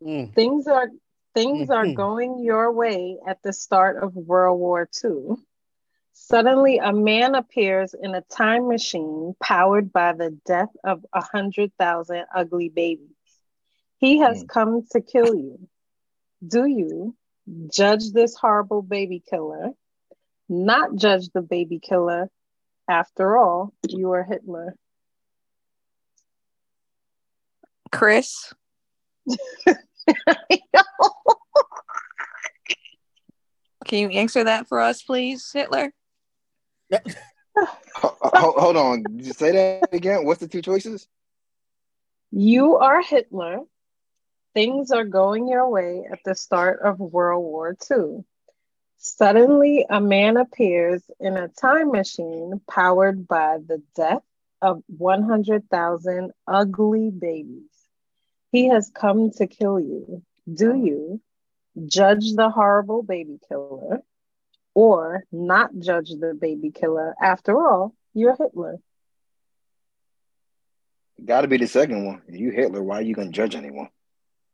Mm. Things are things are Mhm. going your way at the start of World War II. Suddenly, a man appears in a time machine powered by the death of a hundred thousand ugly babies. He has Mm. come to kill you. Do you judge this horrible baby killer? Not judge the baby killer. After all, you are Hitler. Chris, <laughs> can you answer that for us, please, Hitler? <laughs> Ho- ho- hold on. Did you say that again? What's the two choices? You are Hitler. Things are going your way at the start of World War II. Suddenly, a man appears in a time machine powered by the death of 100,000 ugly babies. He has come to kill you. Do you judge the horrible baby killer or not judge the baby killer? After all, you're Hitler. Got to be the second one. You Hitler. Why are you gonna judge anyone?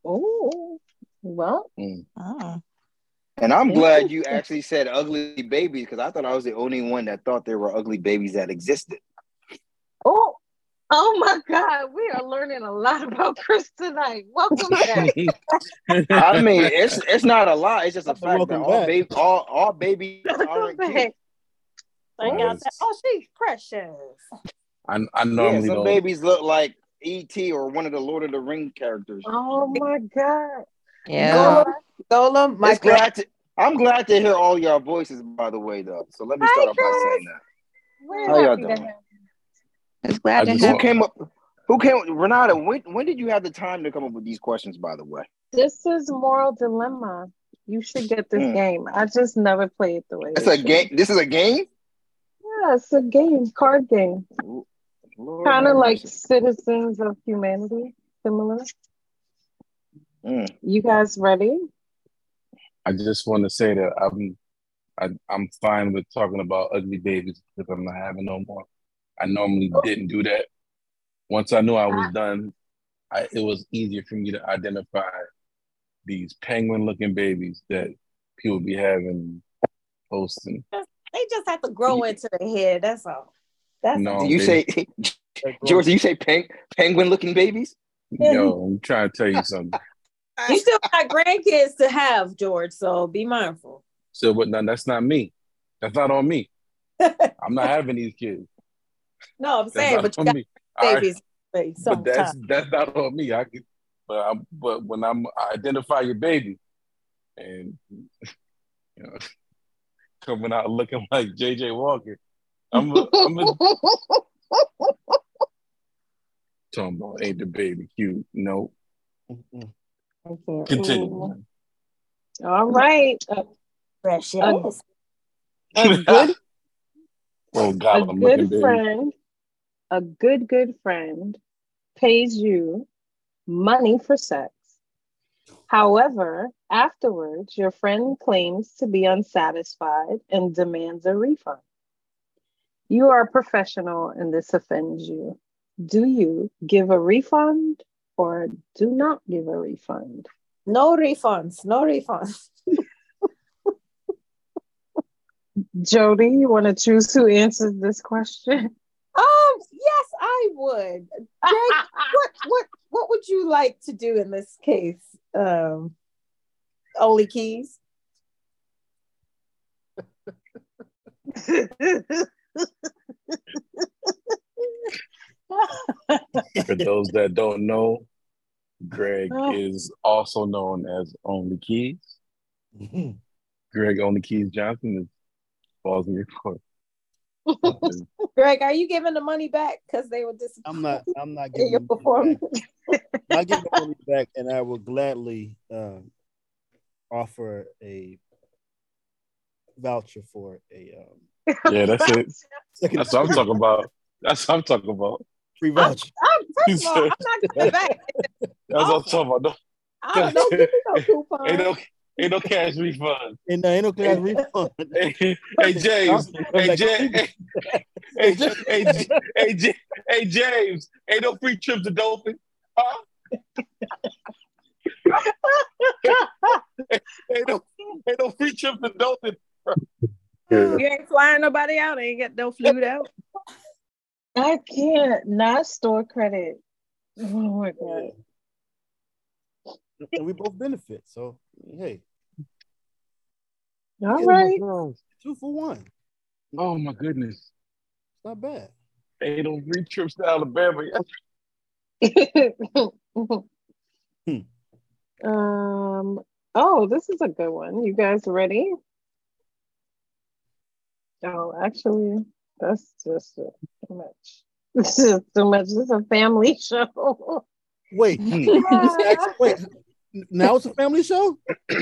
Oh, well, Oh. And I'm glad you actually said ugly babies because I thought I was the only one that thought there were ugly babies that existed. Oh, oh my God, we are learning a lot about Chris tonight. Welcome back. <laughs> I mean, it's it's not a lie. It's just a fact that Welcome all back. baby all all babies <laughs> aren't cute. back. I. Oh, she's precious. I, I Yeah, normally some don't. babies look like E.T. or one of the Lord of the Ring characters. Oh my God. Yeah. Gollum, my It's glad to, I'm glad to hear all y'all voices, by the way, though. So let me Hi, start off by saying that. We're How y'all doing? have you. It's glad to have Who came up? Who came? Renata, when when did you have the time to come up with these questions? By the way, This is moral dilemma. You should get this Hmm. game. I just never played the way it's it a should. game. This is a game. Yeah, it's a game, card game. Kind of like. Citizens of Humanity, similar. Mm. You guys ready? I just want to say that I'm I, I'm fine with talking about ugly babies because I'm not having no more. I normally didn't do that. Once I knew I was done, I, it was easier for me to identify these penguin-looking babies that people be having posting. They just have to grow into the head. That's all. That's No, all. You they- say <laughs> George? Did you say peng- penguin looking babies? No, I'm trying to tell you something. You still got grandkids to have, George. So be mindful. So, but no, that's not me. That's not on me. <laughs> I'm not having these kids. No, I'm That's saying, but you got me. Babies. Like, but that's that's not on me. I can, but I'm, but when I'm I identify your baby, and you know, <laughs> coming out looking like JJ Walker, I'm a, I'm a, <laughs> talking about ain't the baby cute? No, Mm-mm. Continue. Mm. All right. A, Precious. a good <laughs> oh God, I'm good looking baby. friend, a good good friend pays you money for sex. However, afterwards, your friend claims to be unsatisfied and demands a refund. You are a professional and this offends you. Do you give a refund or do not give a refund? No refunds. No refunds. <laughs> Jody, you want to choose who answers this question? Um, yes, I would. Greg, <laughs> what what what would you like to do in this case? Um only keys. <laughs> <laughs> For those that don't know, Greg is also known as Only Keys. Mhm. Greg Only Keys Johnson is falls in your court. <laughs> Greg, are you giving the money back? Because they were disappointed I'm not. I'm not <laughs> giving your performance. I give the money back, and I will gladly um, offer a voucher for a um, Yeah, that's it. second That's what I'm talking about. That's what I'm talking about. Free voucher. I'm, first of all, I'm not giving back. <laughs> That's what I'm talking about. No, I don't know. Give me no coupon. <laughs> ain't no, ain't no cash refund. And <laughs> uh, ain't no class refund. Hey, hey James. Hey, James. Hey, hey, hey, hey, hey, hey, James. Ain't no free trip to Dothan. Huh? ain't no, ain't no free trip to Dothan. You ain't flying nobody out. Ain't get no flued out. I can't not store credit. Oh my god. and we both benefit. So hey, All right. two for one. Oh my goodness. It's not bad. Ain't no free trips to Alabama. Hmm. <laughs> <laughs> um. Oh, this is a good one. You guys ready? Oh, actually, that's just too much. <laughs> This is too much. This is a family <laughs> show. Wait, Hmm. this is actually, wait. Now it's a family show. <clears throat> I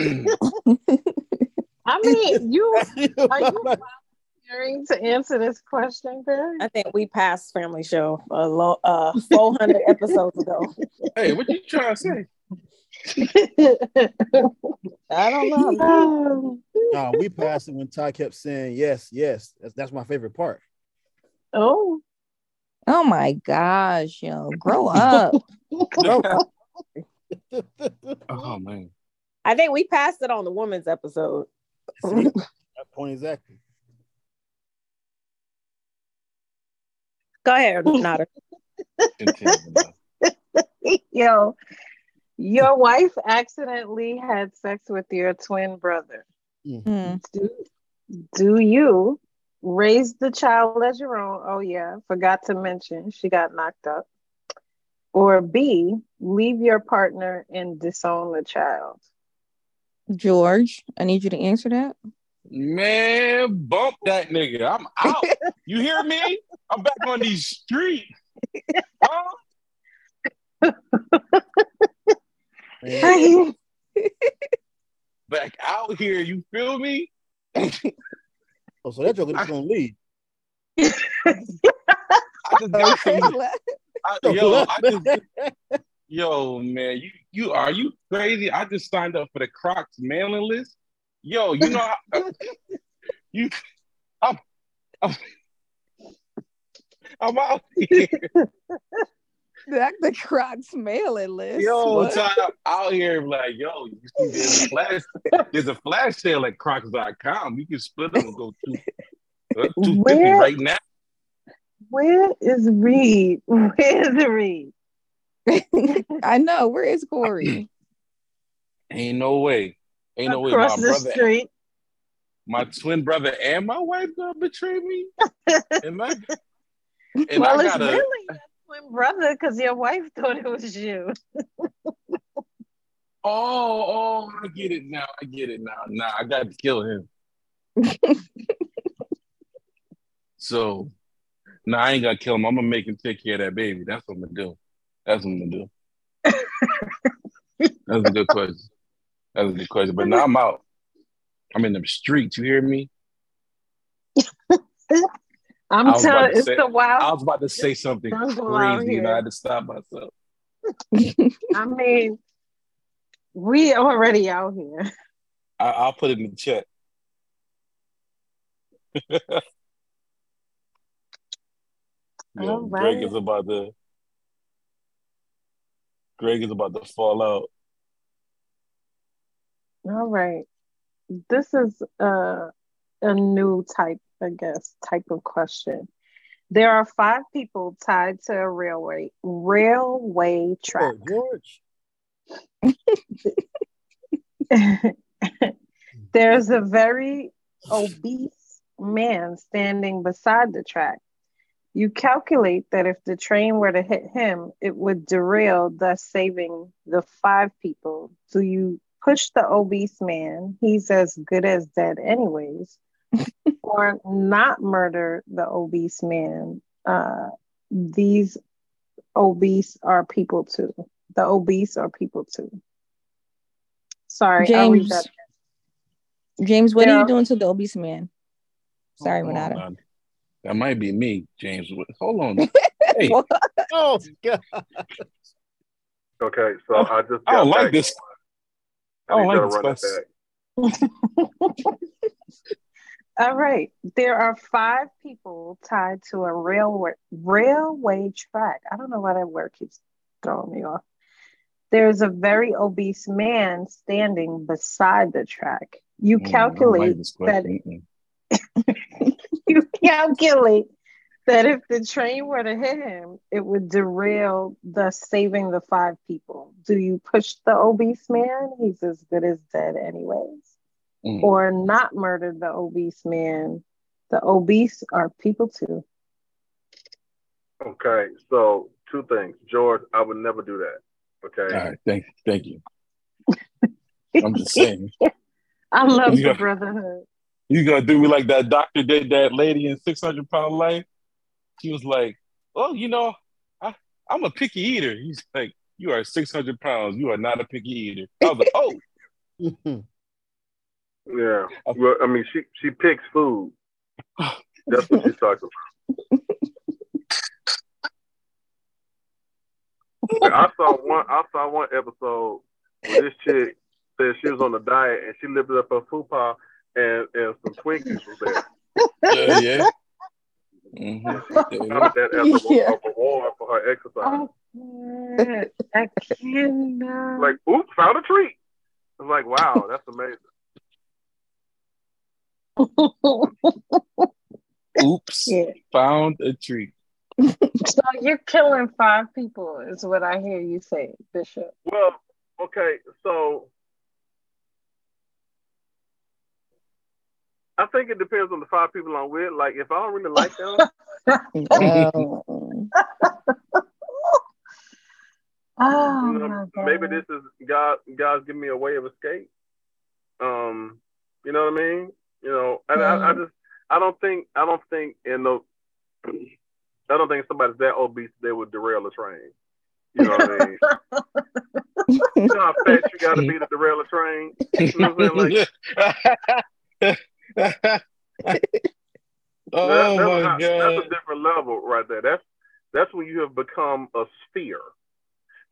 mean, you <laughs> are you volunteering to answer this question, Greg? I think we passed Family Show a lo- uh 400 episodes ago. Hey, what you trying to say? I don't know. No, we passed it when Ty kept saying yes, yes. That's that's my favorite part. Oh, Oh my gosh, yo, grow <laughs> up. oh man. I think we passed it on the woman's episode. See, <laughs> that point exactly. Go ahead, <laughs> Nada. Yo, your wife accidentally had sex with your twin brother. Hmm. Do, do you raise the child as your own? Oh, yeah, forgot to mention she got knocked up. Or B, leave your partner and disown the child. George, I need you to answer that. Man, bump that nigga. I'm out. <laughs> You hear me? I'm back on these streets. Huh? Man, Back out here. You feel me? <laughs> oh, so that joke is gonna leave. <laughs> I just got <laughs> I, yo, I just, yo, man, you you are you crazy? I just signed up for the Crocs mailing list. Yo, you know, how, uh, <laughs> you, I'm, I'm, I'm out here. That the Crocs mailing list. Yo, What? so I'm out here like, yo, you see, there's a flash, there's a flash sale at Crocs.com. You can split them and go two, uh, two fifty Where- right now. Where is Reed? <laughs> Where's Reed? <laughs> I know. Where is Corey? <clears throat> Ain't no way. Ain't no way. My Across the brother, street. my twin brother, and my wife gonna betray me. <laughs> And I, and well, I gotta. really your twin brother because your wife <laughs> thought it was you. Oh, oh, I get it now. I get it now. Nah, I got to kill him. <laughs> so, nah, I ain't got to kill him. I'm gonna make him take care of that baby. That's what I'm gonna do. That's what I'm gonna do. That's a good question. That's a good question. But now I'm out. I'm in the streets. You hear me? <laughs> I'm I was about telling it's say- the wild. I was about to say something crazy, and I had to stop myself. <laughs> I mean, we already out here. I, I'll put it in the chat. <laughs> Yo, All Greg is about to. Greg is about to fall out. All right. This is a, a new type, I guess, type of question. There are five people tied to a railway railway track. Oh. <laughs> There's a very obese man standing beside the track. You calculate that if the train were to hit him, it would derail, thus saving the five people. Do you push the obese man? He's as good as dead, anyways. Or not murder the obese man? Uh, these obese are people too. The obese are people too. Sorry, I'll James. that. James, what are you doing to the obese man? Sorry, Hold Renata. man. That might be me, James. Hold on. <laughs> Hey, Oh, God. Okay, so Oh, I just I don't got like this. I I don't like to this <laughs> All right. There are five people tied to a railway railway track. I don't know why that word keeps throwing me off. There's a very obese man standing beside the track. You Mm, like calculate that. <laughs> You calculate that if the train were to hit him, it would derail, thus saving the five people. Do you push the obese man? He's as good as dead, anyways. Mm. Or not murder the obese man? The obese are people too. Okay, so two things. George, I would never do that. Okay. All right, thank, thank you. <laughs> I'm just saying, I love Yeah. the brotherhood. you gonna do me like that doctor did that lady in 600 pound life. She was like, "Oh, you know, I, I'm a picky eater." He's like, "You are 600 pounds. You are not a picky eater." I was like, "Oh, <laughs> Yeah. Well, I mean, she she picks food. That's what she's talking about. I saw one. I saw one episode where this chick said she was on a diet and she lifted up her fupa and and some Twinkies was there. yeah, yeah." Mhm. Counted that as a, Yeah. a reward for her exercise. Oh, I cannot. Like, oops, found a treat. It's like, wow, that's amazing. <laughs> Oops, yeah. found a tree. So you're killing five people, is what I hear you say, Bishop. Well, okay, so I think it depends on the five people I'm with. Like, if I don't really like them, <laughs> Oh. <laughs> Oh you know, maybe this is God. God's giving me a way of escape. Um, you know what I mean? You know, and I, I mm-hmm. just, I don't think, I don't think in the, I don't think somebody's that obese they would derail a train. You know what I mean? <laughs> you know how fat you got to be to derail a train. You know what I'm saying? Like, oh <laughs> That- that's, oh, my not- god! that's a different level right there. That's that's when you have become a sphere.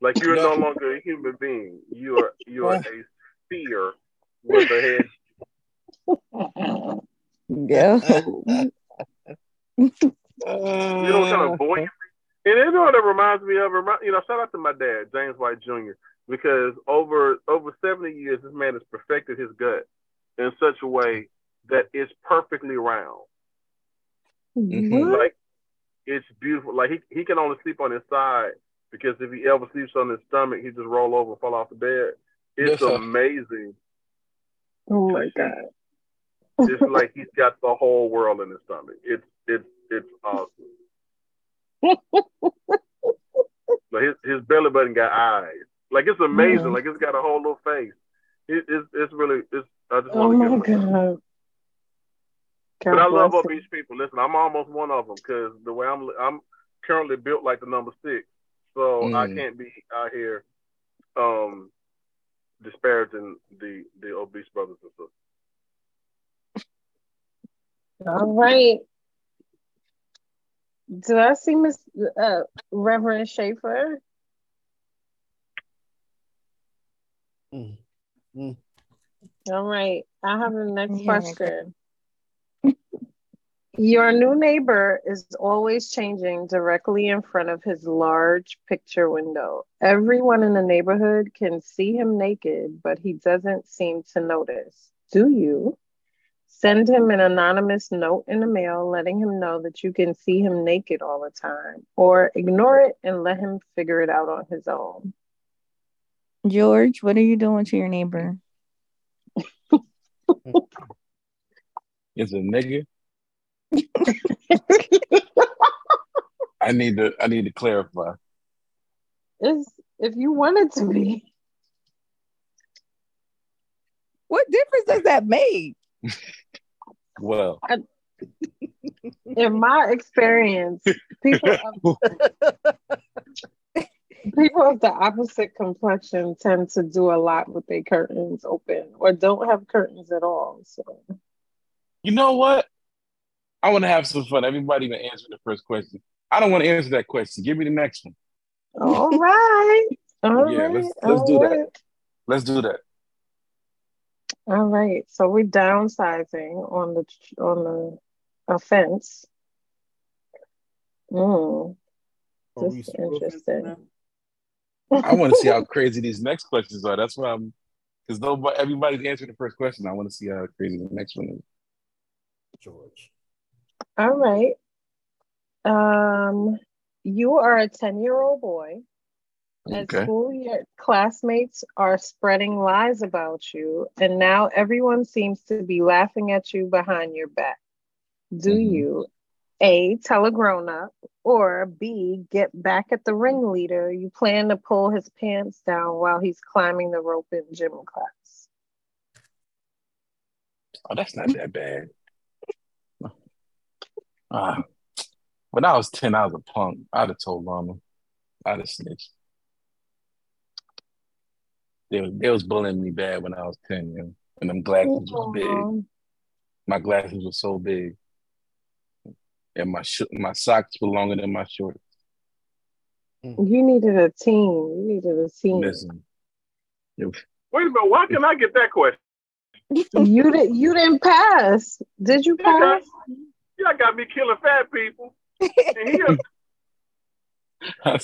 Like you're no longer a human being. You are you are <laughs> a sphere with a head. Yeah. You know what kind of buoyancy? And you know what it reminds me of? You know, shout out to my dad, James White Jr., because over over 70 years, this man has perfected his gut in such a way that it's perfectly round. What? Like it's beautiful. Like he, he can only sleep on his side because if he ever sleeps on his stomach, he just roll over and fall off the bed. It's Yes, amazing. Oh my god. It's like he's got the whole world in his stomach. It's it's it's awesome. <laughs> But his his belly button got eyes. Like it's amazing. Mhm. Like it's got a whole little face. It, it's it's really it's. I just Oh want my to give. him- god. But I love obese people. Listen, I'm almost one of them because the way I'm I'm currently built like the number six, so I Mm. can't be out here um disparaging the the obese brothers and sisters. All right. Did I see Miss uh, Reverend Schaefer? Mm. Mm. All right. I have the next Yeah. question. Your new neighbor is always changing directly in front of his large picture window. Everyone in the neighborhood can see him naked, but he doesn't seem to notice. Do you? Send him an anonymous note in the mail letting him know that you can see him naked all the time, or ignore it and let him figure it out on his own. George, what are you doing to your neighbor? It's a nigga. I need to I need to clarify. Is if you want it to be. What difference does that make? Well, in my experience, people of, <laughs> people of the opposite complexion tend to do a lot with their curtains open or don't have curtains at all. So you know what? I want to have some fun. Everybody gonna answer the first question. I don't want to answer that question. Give me the next one. all right. All Yeah, right, let's- let's do that. Let's do that. All right. So we're downsizing on the on the offense. Mm, Are This is interesting. I want to see how crazy these next questions are. That's why I'm because nobody everybody's answering the first question. I want to see how crazy the next one is. George. All right. Um, you are a 10-year-old boy. At Okay. school, your classmates are spreading lies about you, and now everyone seems to be laughing at you behind your back. Do Mhm. you A, tell a grown up, or B, get back at the ringleader you plan to pull his pants down while he's climbing the rope in gym class? Oh, that's not that bad. Ah, when I was 10, I was a punk. I'd have told mama. I'd have snitched. They, was- they was bullying me bad when I was 10, you know, and them glasses was big. My glasses were so big. And my sh- my socks were longer than my shorts. Mm. You needed a team. You needed a team. Listen. Wait a minute, why can I get that question? You didn't. You didn't pass. Did you Yeah, pass? Y'all got me killing fat people. And he a <laughs> I,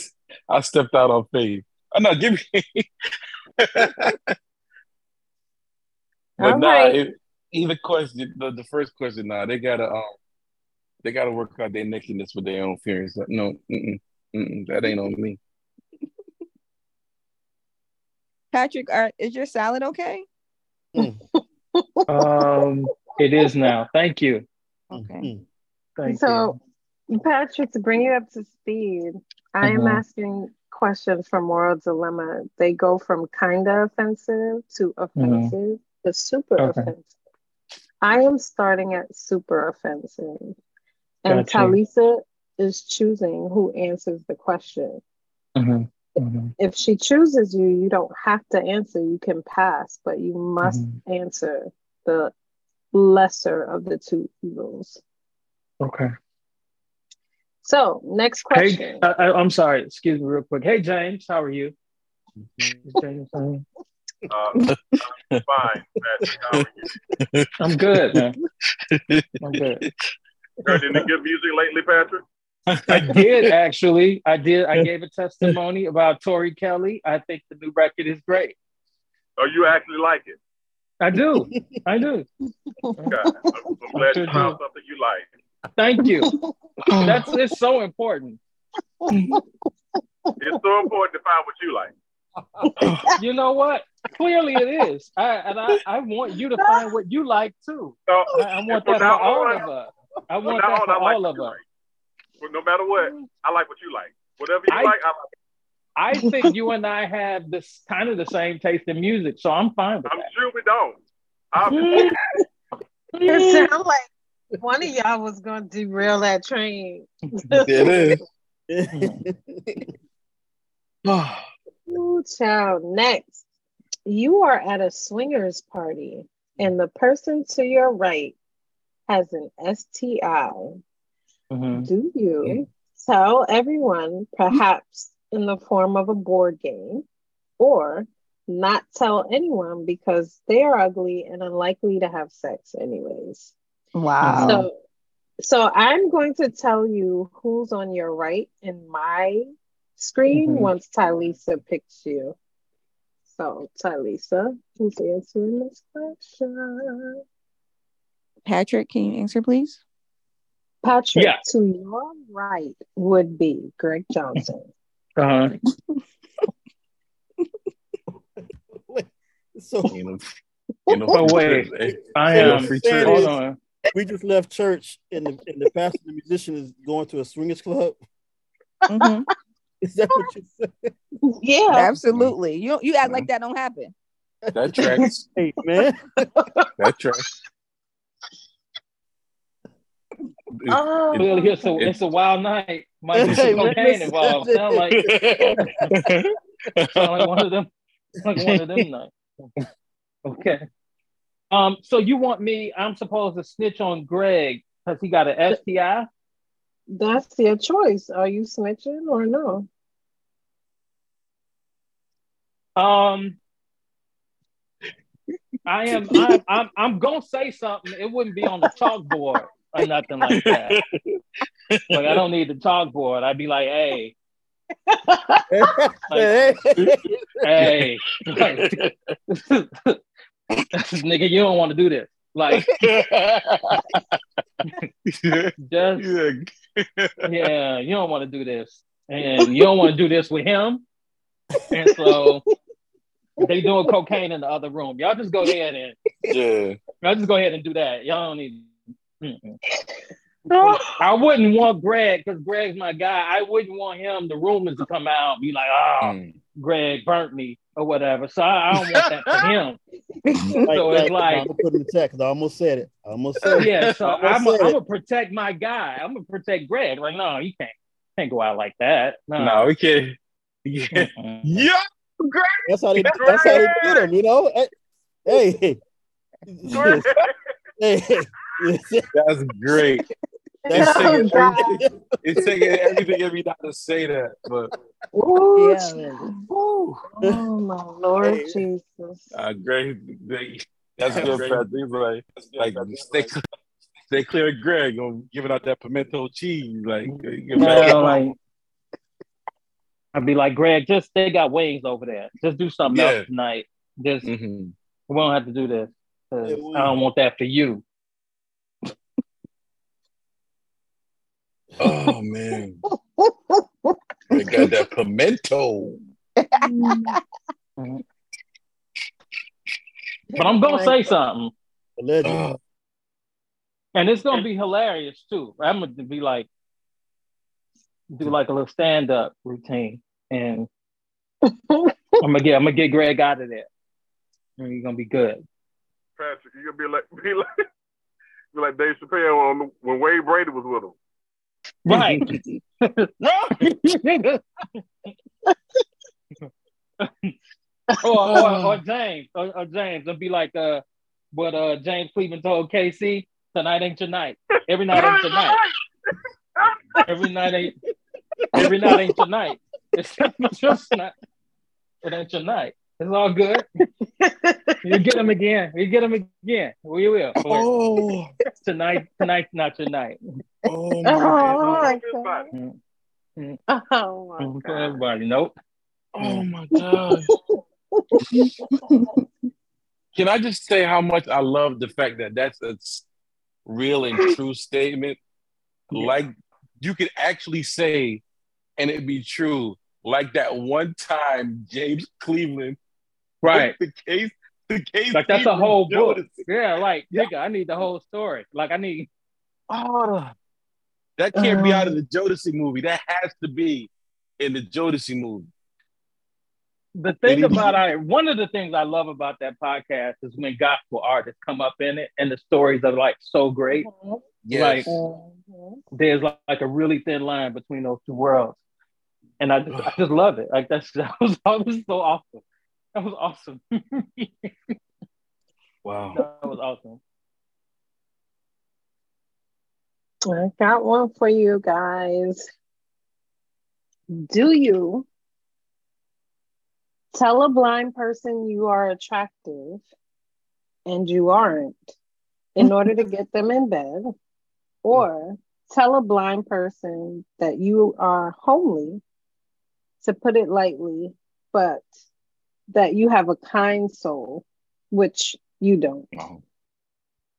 I stepped out on faith. Oh, no, give me. But All nah, right. it, either question, the, the first question, nah, they gotta um, they gotta work out their nakedness with their own fears. No, mm-mm, mm-mm, that ain't on me. Patrick, are, is your salad okay? Um, it is now. Thank you. Okay. Mm. Thank So, Patrick, to bring you up to speed, I am Mhm. asking questions from Moral Dilemma. They go from kinda offensive to offensive to super Mm-hmm. Okay. offensive. I am starting at super offensive, and Gotcha. Talisa is choosing who answers the question. you. Mhm, mhm, If she chooses you, you don't have to answer. You can pass, but you must mhm. answer the lesser of the two evils. Okay. So next question. I, I, I'm sorry. Excuse me, real quick. Hey, James, how are you? Is James on? Uh, I'm fine, Patrick. How are? I'm good, man. I'm good. Heard any good music lately, Patrick? I did actually. I did. I gave a testimony about Tori Kelly. I think the new record is great. Or you actually like it? I do. I do. Okay. I'm, I'm glad you found something you like. Thank you. <laughs> That's it's so important. It's so important to find what you like. <laughs> You know what? Clearly it is. I, and I, I want you to <laughs> find what you like too. So, I, I want that for all on- of us. I want that for I like all what of us. like. Well, no matter what, I like what you like. Whatever you I- like, I like. I think you and I have this kind of the same taste in music, so I'm fine with I'm that. sure we don't. Obviously, It sounds like one of y'all was going to derail that train. It is. <laughs> Ooh, child. Next, you are at a swingers party, and the person to your right has an STI. Mhm. Do you tell everyone, perhaps in the form of a board game, or not tell anyone because they are ugly and unlikely to have sex, anyways? Wow. So, so I'm going to tell you who's on your right in my screen Mhm. once Tylisa picks you. So, Tylisa, who's answering this question? Patrick, can you answer, please? Patrick, Yeah. to your right would be Greg Johnson. <laughs> Uh-huh. <laughs> so You know, you know, Oh, wait. I am. free Hold on. We just left church and the, and the pastor the musician is going to a swingers club. Mhm. <laughs> Is that what you said? Yeah. Absolutely. You you act like that don't happen. That tracks. <laughs> Hey man. That tracks. Oh, Clearly, it's a it's a wild night. Might be Hey, some man, cocaine involved. Sound like <laughs> sound like one of them. Like one of them nights. Okay. Um. So you want me? I'm supposed to snitch on Greg because he got an STI. that's your choice. Are you snitching or no? Um. I am. I'm, I'm. I'm gonna say something. It wouldn't be on the chalkboard or nothing like that. Like I don't need the chalkboard. I'd be like, hey, <laughs> Hey. hey, <laughs> like, <laughs> nigga, you don't want to do this. Like, <laughs> just Yeah. yeah, you don't want to do this, and you don't want to do this with him. And so they doing cocaine in the other room. Y'all just go ahead and Yeah. y'all just go ahead and do that. Y'all don't need. Mm-mm. <laughs> I wouldn't want Greg because Greg's my guy. I wouldn't want him, the rumors to come out, and be like, oh, Mm. Greg burnt me or whatever. So I, I don't want that for him. <laughs> Like, So it's like, like- I'm gonna put in the text. I almost said it. I almost said it. Yeah, so I almost I'm said I'm it. gonna protect my guy. I'm gonna protect Greg. Like, no, you can't can't go out like that. No, No, we can't. <laughs> Yeah. Yeah. That's how they. That's how they get them. You know. Hey. Hey. <laughs> hey. That's great. That's <laughs> It's taking, God. everything, it's taking everything in me not to say that, but Ooh, Yeah. <laughs> Oh my Lord Hey. Jesus. Uh, great. great. That's good, Patrick. Like, like stay, stay clear of Greg on giving out that pimento cheese. Like, you get back like I'd be like, Greg, just they got wings over there. Just do something Yeah. else tonight. Just Mhm. we don't have to do this. Yeah, I don't want that for you. Oh man, they got that pimento. But I'm gonna say something, Allegedly. And it's gonna be hilarious too. I'm gonna be like, do like a little stand up routine, and <laughs> I'm gonna get I'm gonna get Greg out of there, And you're gonna be good. Patrick, you're gonna be like <laughs> be like be like Dave Chappelle on when Wayne Brady was with him. Right. <laughs> or, or, or James, or, or James, and be like, uh, what uh, James Cleveland told K-Ci, tonight ain't your night. Every night ain't your night. every night ain't every night ain't your night. <laughs> It's just not. It ain't your night. It's all good. You get them again. You get them again. We will. Oh, tonight, tonight's not your night. Oh Oh my my god. Mm, mm, Oh my mm, For god. everybody, nope. Oh my god. Can I just say how much I love the fact that that's a real and true statement? Like you could actually say, and it'd be true. Like that one time James Cleveland, <laughs> Right. the case, the case, Like that's a Cleveland whole book. Yeah, like Yeah. nigga, I need the whole story. Like I need Oh, that can't be out Um, of the Jodeci movie. That has to be in the Jodeci movie. the thing Did about I one of the things I love about that podcast is when gospel artists come up in it and the stories are like so great. Yes. Like there's like, like a really thin line between those two worlds. And I just I just love it. Like that's <laughs> that was, that was so awesome. That was awesome. <laughs> wow. that was awesome. I got one for you guys. Do you tell a blind person you are attractive and you aren't in <laughs> order to get them in bed? Or tell a blind person that you are homely, to put it lightly, but that you have a kind soul, which you don't.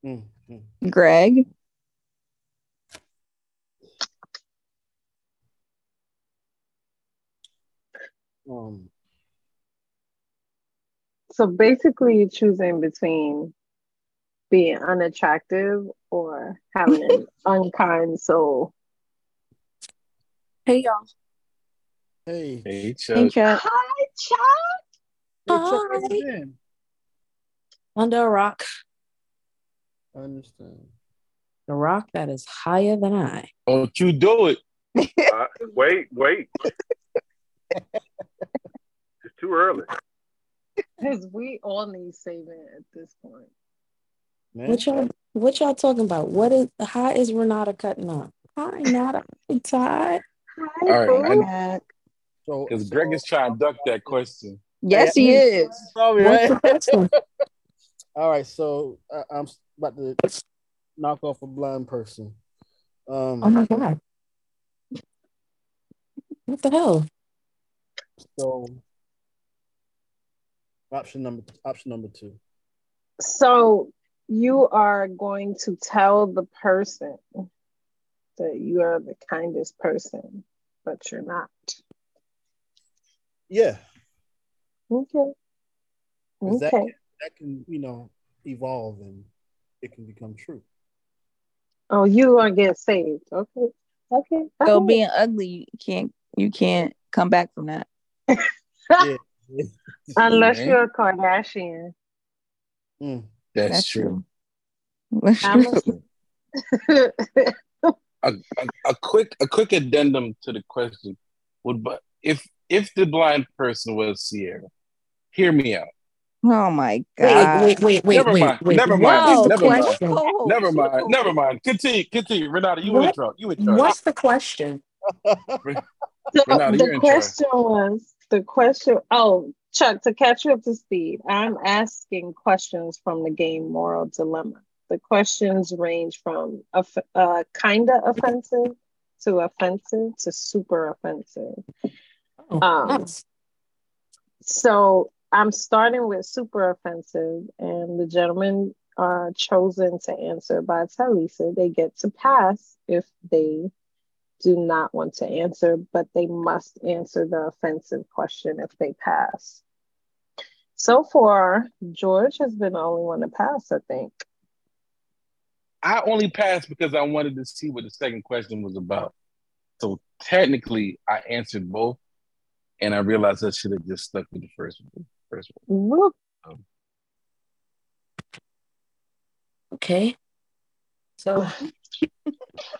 Mm, mm. Greg. Um, So basically, you're choosing between being unattractive or having an <laughs> unkind soul. Hey y'all. hey, Hey, Hey Chuck. Chuck. Hi, Chuck. Hey, Chuck, Hi. Under a rock. I understand. The rock that is higher than I. Don't you do it. <laughs> Uh, wait, wait. It's too early. Because we all need saving at this point. Man, What y'all what y'all talking about? What is how is Renata cutting up? Hi, Nada. Hi, Todd. Hi, All right, boo. I- so Because Greg is trying to duck that question. Yes, he is. Sorry, right? <laughs> All right, so uh, I'm about to knock off a blind person. Um, Oh my god. What the hell? So option number option number two. So you are going to tell the person that you are the kindest person, but you're not. Yeah, Okay. 'cause that Okay. can, that can you know evolve and it can become true. Oh, you are get saved. Okay. Okay. So being ugly, you can't you can't come back from that. Yeah. <laughs> Unless Man. you're a Kardashian. Mm. That's, That's true. That's true. a- <laughs> A, a, a quick a quick addendum to the question would but if if the blind person was Sierra, hear me out. Oh my god. wait, wait, wait, Never wait, mind. wait. Never What mind. is Never mind. question? Co-host. Never She the mind. Never mind. Continue. Continue. Renata, you What? in charge. You in charge. What's the question? <laughs> So Renata, the question was the question. Oh, Chuck, to catch you up to speed, I'm asking questions from the game Moral Dilemma. The questions range from off- uh, kinda offensive to offensive to super offensive. Oh, Um, nice. So I'm starting with super offensive, and the gentlemen are chosen to answer by Talisa. They get to pass if they do not want to answer, but they must answer the offensive question if they pass. So far, George has been the only one to pass, I think. I only passed because I wanted to see what the second question was about. So technically, I answered both, and I realized I should have just stuck with the first one. First one. Whoop. Um, okay. So <laughs>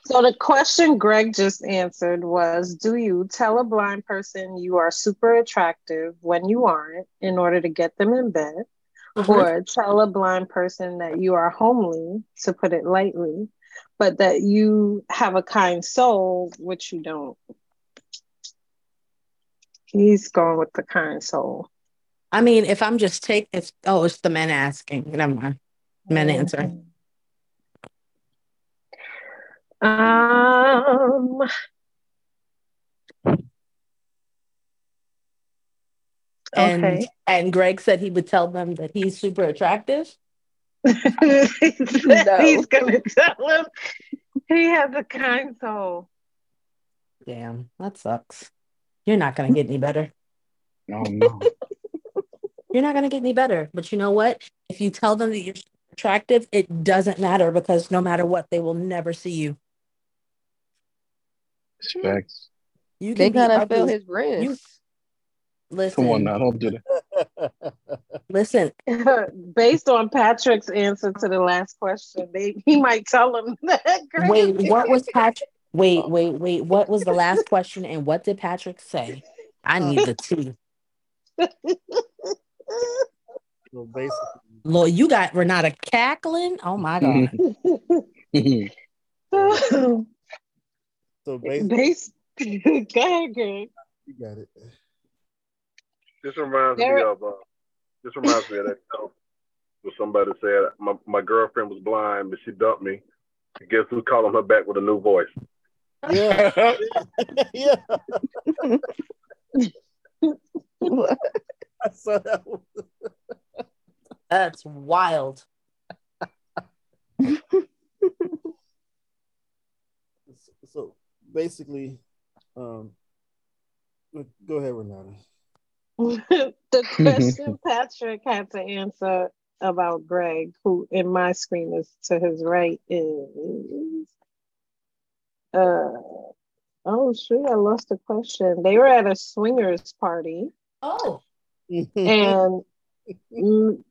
So the question Greg just answered was Do you tell a blind person you are super attractive when you aren't in order to get them in bed? Mhm. Or tell a blind person that you are homely, to put it lightly, but that you have a kind soul, which you don't. He's going with the kind soul. I mean, if I'm just taking, it's oh, it's the men asking. Never mind. Men answer. Um, And Okay. and Greg said he would tell them that he's super attractive. <laughs> he's gonna tell him he has a kind soul. Damn, that sucks. You're not gonna get any better. Oh no. <laughs> You're not gonna get any better. But you know what? If you tell them that you're attractive, it doesn't matter because no matter what, they will never see you. Facts. You They can be gotta feel his wrist. You listen. Come on now, don't do that. <laughs> Listen, <laughs> Based on Patrick's answer to the last question, they, he might tell him <laughs> that. wait, what was Patrick? Wait, oh. wait, wait. What was the last question and what did Patrick say? I oh. need the tea. So basically, Lord, you got Renata cackling. Oh my god. Mm-hmm. So basically, Based, <laughs> go ahead, Greg. you got it. This reminds There- me of uh, this reminds me of that joke where somebody said my, my girlfriend was blind but she dumped me. I guess who's calling her back with a new voice? Yeah, <laughs> yeah. I saw that one. That's wild. <laughs> So basically, um, go ahead, Renata. <laughs> the question <laughs> Patrick had to answer about Greg, who in my screen is to his right, is uh oh shoot, I lost the question. They were at a swingers party Oh. <laughs> and mm,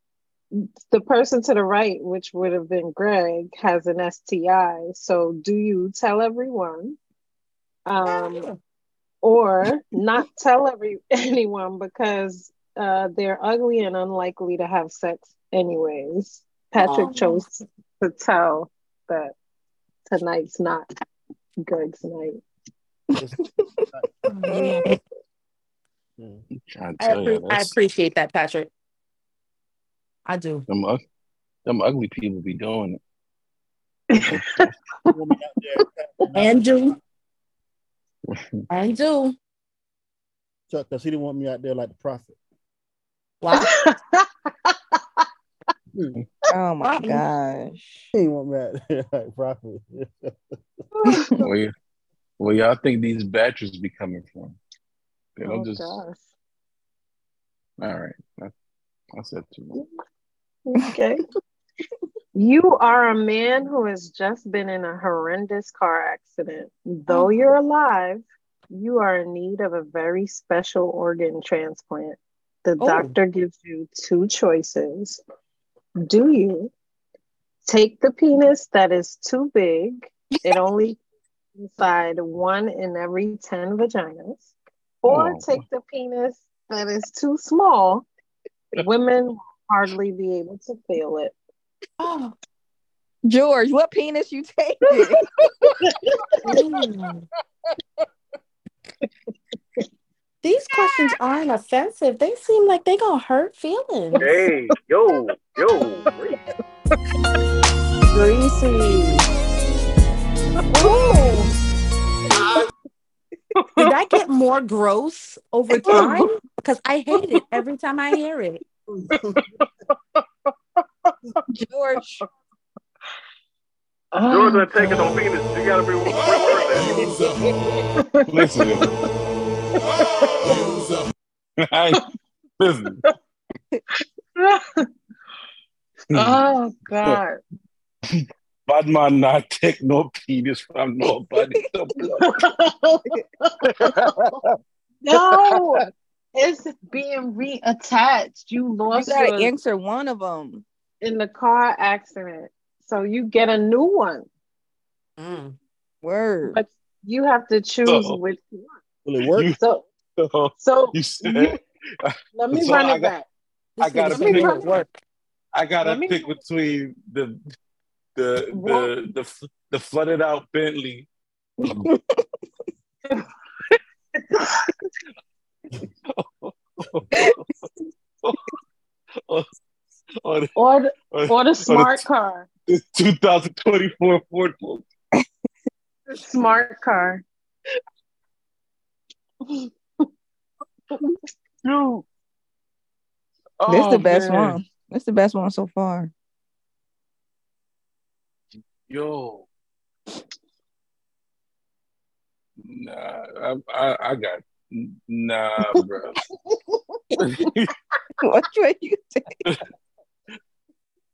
the person to the right, which would have been Greg, has an STI. So do you tell everyone? Um or not tell every anyone because uh, they're ugly and unlikely to have sex anyways. Patrick Oh. chose to tell that tonight's not Greg's night. Yeah. Trying to I, tell you, appre- I appreciate that, Patrick. I do. them, ug- them ugly people be doing it. <laughs> And do. And do. Chuck, because he didn't want me out there like the prophet. Wow. <laughs> Oh my gosh. He didn't want me out there like prophet. <laughs> well, y- where y'all think these batteries be coming from? They don't oh just. gosh. All right, I, I said too much. Okay. You are a man who has just been in a horrendous car accident. Though oh. you're alive, you are in need of a very special organ transplant. The Oh. doctor gives you two choices. Do you take the penis that is too big? It only <laughs> inside one in every 10 vaginas. Or Oh. take the penis that is too small. Women will hardly be able to feel it. Oh. <gasps> George, what penis you taking? Mm. <laughs> <laughs> These questions aren't offensive. They seem like they gonna hurt feelings. Hey, yo, yo. wait. Greasy. <laughs> Did I get more gross over time? Because I hate it every time I hear it. George. George oh, ain't taking no penis. You gotta be reword that. Listen. I, listen. oh God. Bad man not take no penis from nobody. no, it's being reattached. You lost. You lost gotta yours answer one of them. In the car accident, so you get a new one. Mm. Word. But you have to choose So- which one. Will it work? You- So, So so you said you- let me So run I it got- back. I gotta nigga's pick- gonna work. I gotta me- pick between the the the the f- the flooded out Bentley. Or, or the, Or the, or, or the smart car. the 2024 Ford Focus. Smart car. Dude. That's Oh, the best man. one. That's the best one so far. Yo. Nah, I, I, I got nah, bro. <laughs> What way you take? <laughs>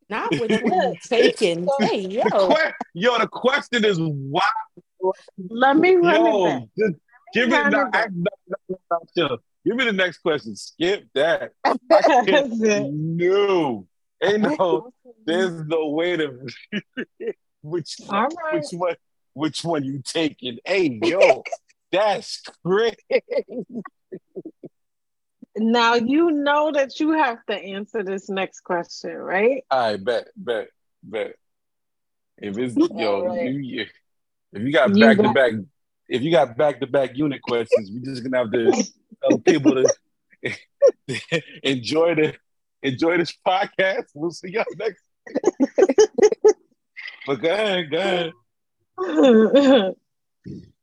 Not with one you taking. Hey, yo. Que- Yo, the question is why? Let me run Yo, it back. give me Run no, it back. I- no, no, no. Give me the next question. Skip that. <laughs> I That's can't. No, ain't no. There's no way to. <laughs> which All right. which one? Which one you taking? Hey, <laughs> yo, that's great. Now you know that you have to answer this next question, right? I bet, bet, bet. If it's yo, Alright. you, if you got back to back, if you got back to back unit questions, we're just gonna have to tell people to <laughs> enjoy the enjoy this podcast. We'll see y'all next. <laughs> but go ahead, go ahead. <laughs>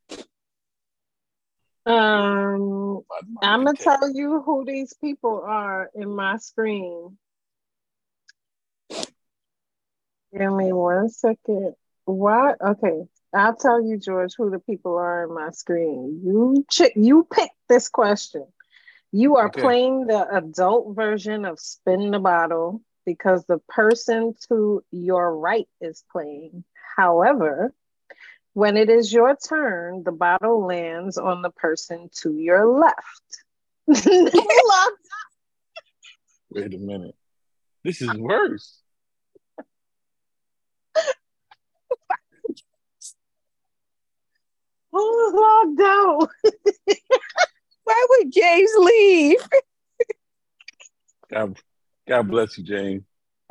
um, I'm gonna tell you who these people are in my screen. Give me one second. What? Okay, I'll tell you, George, who the people are in my screen. You ch- you pick this question. You are Okay. playing the adult version of Spin the Bottle because the person to your right is playing. However, when it is your turn, the bottle lands on the person to your left. <laughs> Wait a minute. This is worse. Who's logged out? <laughs> Why would James leave? God, God bless you, James.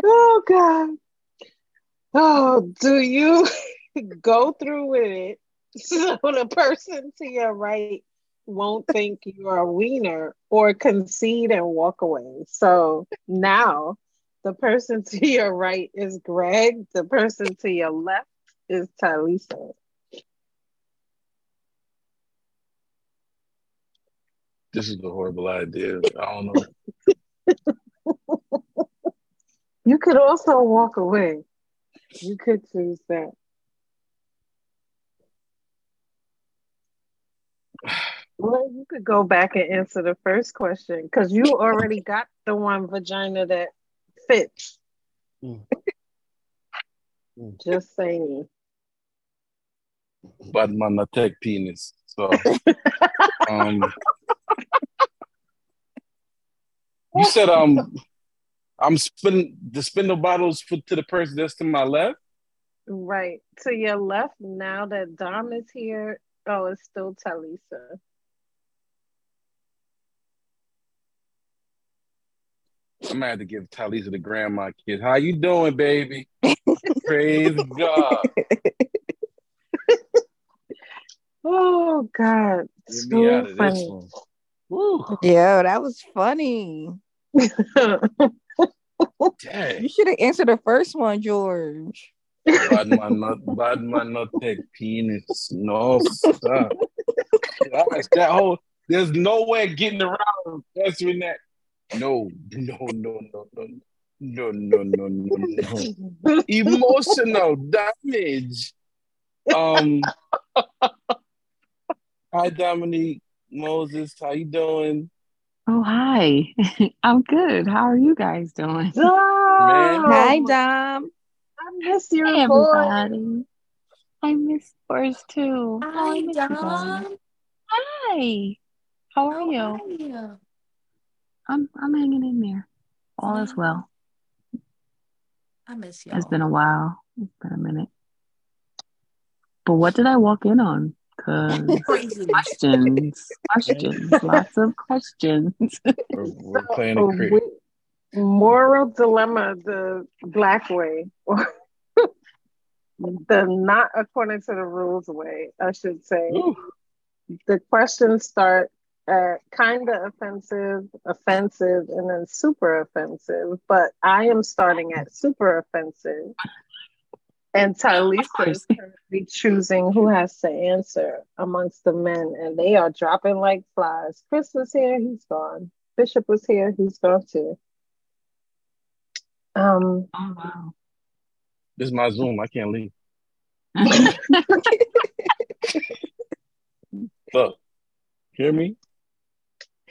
Oh God. Oh, do you go through with it <laughs> so the person to your right won't think you're a wiener or concede and walk away? So now the person to your right is Greg, the person to your left is Talisa. This is a horrible idea. I don't know. <laughs> You could also walk away. You could choose that. Well, you could go back and answer the first question because you already got the one vagina that fits. Mm. <laughs> Just saying. Bad man, not penis. So, um, you said um, I'm spinning the spindle bottles for, to the person that's to my left. Right. To your left, now that Dom is here, oh, it's still Talisa. I'm gonna have to give Talisa the grandma kid. How you doing, baby? <laughs> Praise God. <laughs> Oh, God. Get me out So of this funny. one. Woo. Yeah, that was funny. Dang. You should have answered the first one, George. Bad man, not bad man, not take penis. No, stop. That whole. There's no way getting around answering that. No, no, no, no, no, no, no, no, no, no. <laughs> Emotional damage. Um. Hi, Dominique Moses. How you doing? Oh, hi. <laughs> I'm good. How are you guys doing? <laughs> Man. Hi, Dom, Dom. I miss your Hey, voice. everybody. I miss yours too. Oh, Hi, miss you guys. Dom. Hi. How are How you? are you? I'm I'm hanging in there. All is well. I miss you. It's been a while. It's been a minute. But what did I walk in on? Cause <laughs> Crazy. questions, questions, <laughs> lots of questions. <laughs> We're, we're playing So, a crit. we- moral dilemma the black way. or the not according to the rules way, I should say. The questions start at kind of offensive, offensive, and then super offensive. But I am starting at super offensive. And Tylisa is currently choosing who has to answer amongst the men, and they are dropping like flies. Chris was here, he's gone. Bishop was here, he's gone too. Um, oh wow. This is my Zoom. I can't leave. <laughs> Look, hear me?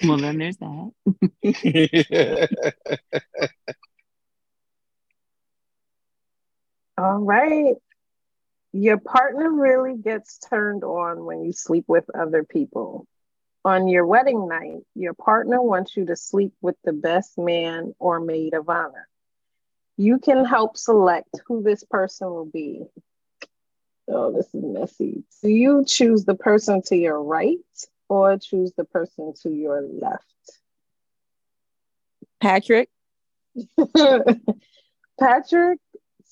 Well, then there's that. <laughs> All right. Your partner really gets turned on when you sleep with other people. On your wedding night, your partner wants you to sleep with the best man or maid of honor. You can help select who this person will be. Oh, this is messy. Do you choose the person to your right or choose the person to your left? Patrick. <laughs> Patrick,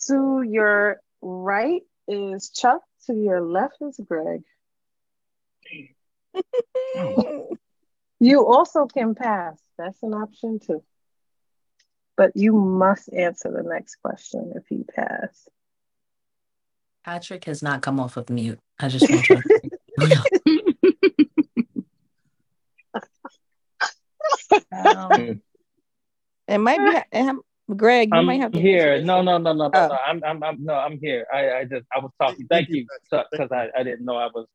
to your right is Chuck, to your left is Greg. <laughs> you also can pass. That's an option too. But you must answer the next question if you pass. Patrick has not come off of mute. I just want to. <laughs> Um, it might be Greg. You I'm might have to here. No, no, no, no, no, Oh. no. I'm, I'm, I'm, no, I'm here. I, I just, I was talking. Thank you, because I, I didn't know I was,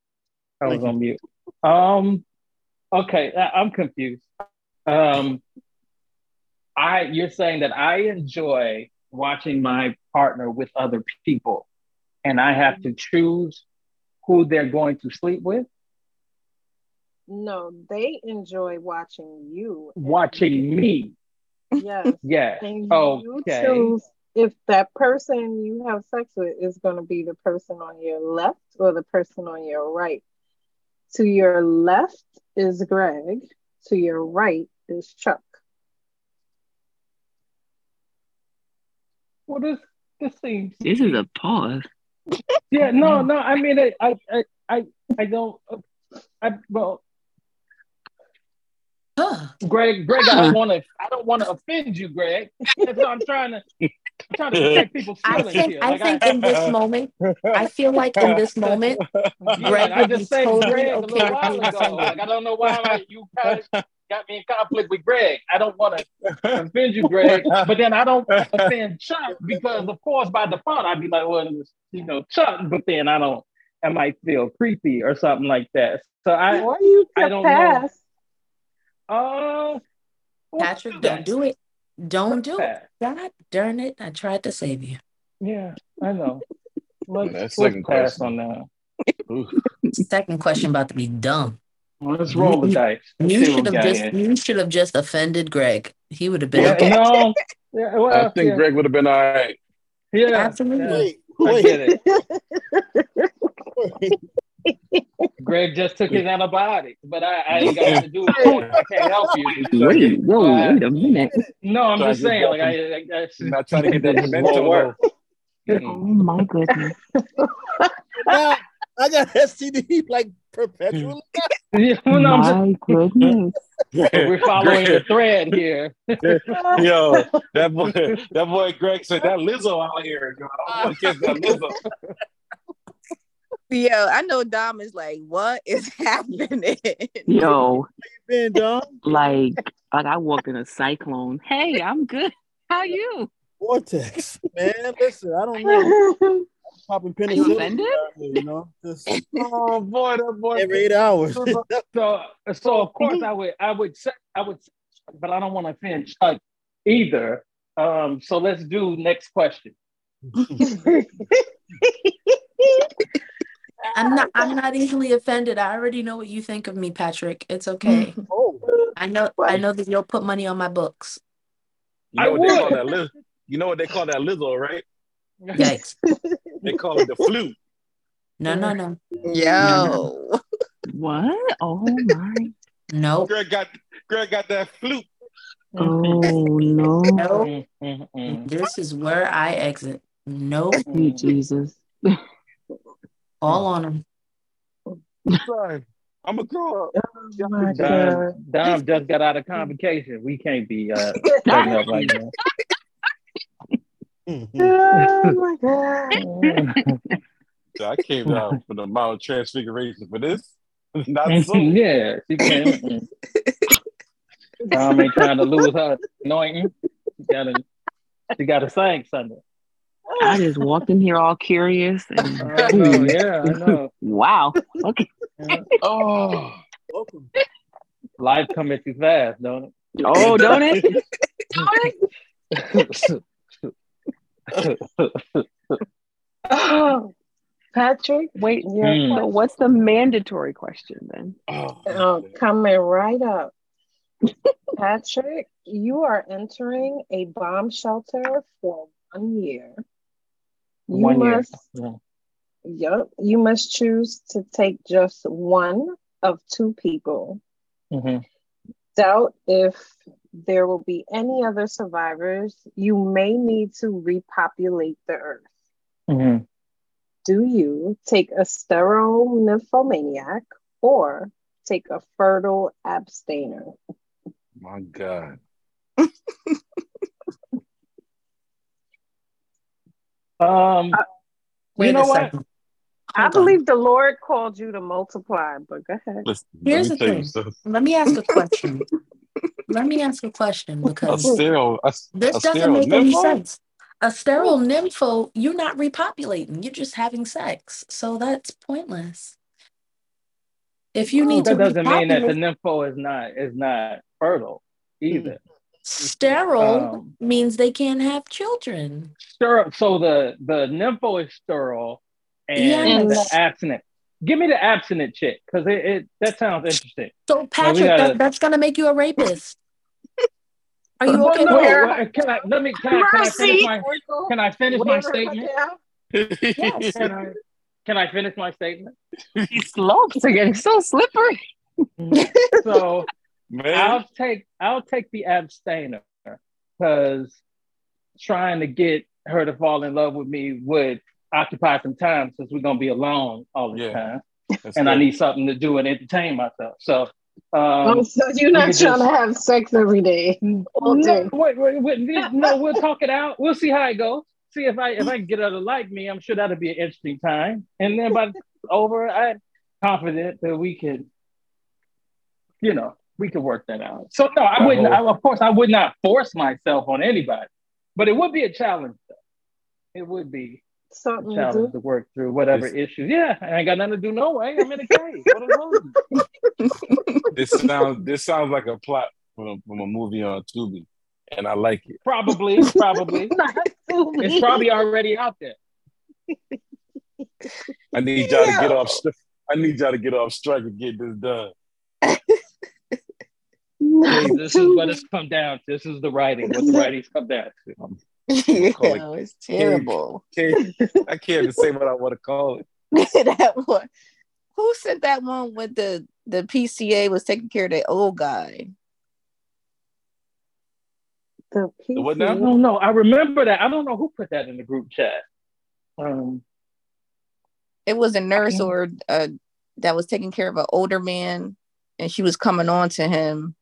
I was Thank you. on mute. Um, okay, I, I'm confused. Um, I, you're saying that I enjoy watching my partner with other people, and I have to choose who they're going to sleep with. No, they enjoy watching you. Watching me. Yes. <laughs> Yeah. And you Okay. choose if that person you have sex with is going to be the person on your left or the person on your right. To your left is Greg. To your right is Chuck. Well, this, this seems. This is a pause. Yeah, no, <laughs> no. I mean, I, I, I, I, I don't. I well, Greg, Greg, I don't want to. I don't want to offend you, Greg. That's what I'm trying to. I'm trying to protect people's I think here. I Like, think in this <laughs> moment, I feel like in this moment, <laughs> Yeah, Greg I would be just said totally Greg a little while ago. Like I don't know why like, <laughs> you kind of got me in conflict with Greg. I don't want to offend you, Greg, but then I don't offend Chuck because, of course, by default, I'd be like, well, it's, you know, Chuck, but then I don't. I might feel creepy or something like that. So I, Or you I can don't pass. know. Uh, Patrick, don't do it. Don't do pass. it. God darn it! I tried to save you. Yeah, I know. <laughs> Let's, That let's second pass question. on that. Second question about to be dumb. Let's roll the dice. Let's You should have just here. you should have just offended Greg. He would have been Yeah, okay. no. <laughs> Yeah, I think yeah. Greg would have been all right. Yeah, Absolutely. yeah, I Wait, get it. <laughs> wait. Greg just took his antibiotics, but I, I ain't got to do it. I can't help you. <laughs> Wait, whoa, So I- wait a minute. no, I'm Trying just to saying, like I, I, I I'm not trying to get that <laughs> This work. Oh my goodness. <laughs> Now, I got STD like perpetually. Yeah, well, no, just, My goodness. we're following the thread here. Yo, that boy, that boy Greg said that Lizzo out here. Yo, I don't want to kiss that Lizzo. Yo, I know Dom is like, what is <laughs> happening? <laughs> Yo, Been done. like, like I walked in a cyclone. Hey, I'm good. How you? Vortex, man. Listen, I don't know. <laughs> I'm popping Are you penicillin, offended? you know, just Oh boy, that boy. every eight hours. So, so of course I would, I would say, I would, but I don't want to offend Chuck either. Um, so let's do next question. I'm not I'm <laughs> not easily offended. I already know what you think of me, Patrick. It's okay. <laughs> oh, I know I know that you'll put money on my books. You know I what they call that Liz? You know what they call that Lizzo, right? Yikes. <laughs> They call it the flute. No, no, no. Yo. What? Oh my. Nope. Greg got Greg got that flute. Oh no. Nope. Mm. This is where I exit. Nope. Jesus. All on them. Sorry. I'm gonna grow up. Oh Dom, Dom just got out of convocation. We can't be uh, <laughs> up like that. <laughs> Oh my God. So I came down <laughs> for the Mount Transfiguration for this. Not so. yeah, she can. Dom ain't trying to lose her anointing. She got to, she got to sing Sunday. I just walked in here all curious. <laughs> And, I know, yeah, I <laughs> know. wow. Okay. Oh, Welcome. Life coming too fast, don't it? Oh, don't it? it? <laughs> Oh, Patrick, Wait. your Hmm. So what's the mandatory question then? oh, Oh, coming right up. Patrick, you are entering a bomb shelter for one year. You One year. must, Yeah. yep, you must choose to take just one of two people. Mhm. Doubt if there will be any other survivors. You may need to repopulate the earth. Mhm. Do you take a sterile nymphomaniac or take a fertile abstainer? my God. <laughs> Um, Wait you know what? second. I believe the Lord called you to multiply, but go ahead. Listen, Here's the me tell you thing. something. Let me ask a question. Let me ask a question A because sterile, a, this a doesn't sterile make any sense. A sterile nympho, you're not repopulating, you're just having sex. So that's pointless. If you need to That doesn't mean that the nympho is not is not fertile either. Sterile Um, means they can't have children. sterile. So the the nympho is sterile, and Yes. the abstinent. Give me the abstinent chick because it, it that sounds interesting. So Now, we Patrick, gotta- that, that's gonna make you a rapist. Are you okay no, with can I let me can I, can I finish my can I finish my statement? Yes. Can I can I finish my statement? These slopes are getting so slippery. So Man, I'll take I'll take the abstainer because trying to get her to fall in love with me would occupy some time since we're gonna be alone all the Yeah. time, that's and I need something to do and entertain myself. So. Oh, Um, so you're not could trying just- to have sex every day, <laughs> all no, wait, wait, wait, <laughs> no, we'll talk it out. We'll see how it goes. See if I if I can get her to like me, I'm sure that'll be an interesting time. And then by the over, I'm confident that we can, you know, we could work that out. So no, I I wouldn't. I, of course, I would not force myself on anybody, but it would be a challenge. Though. It would be a Something to challenge do. to work through whatever It's- issues. Yeah, I ain't got nothing to do no way. I'm in a cave. What gonna do? <laughs> This sounds this sounds like a plot from a, from a movie on Tubi, and I like it. Probably, probably. <laughs> It's probably already out there. I need y'all to get off. stri- I need y'all to get off strike and get this done. This is what it's come down. This is the writing, what the writings come down to. <laughs> yeah, it it's terrible. Can't, I can't even say what I want to call it. <laughs> that one. Who said that one with the the PCA was taking care of the old guy? The The what I now? don't know. I remember that. I don't know who put that in the group chat. Um, It was a nurse or uh, that was taking care of an older man, and she was coming on to him,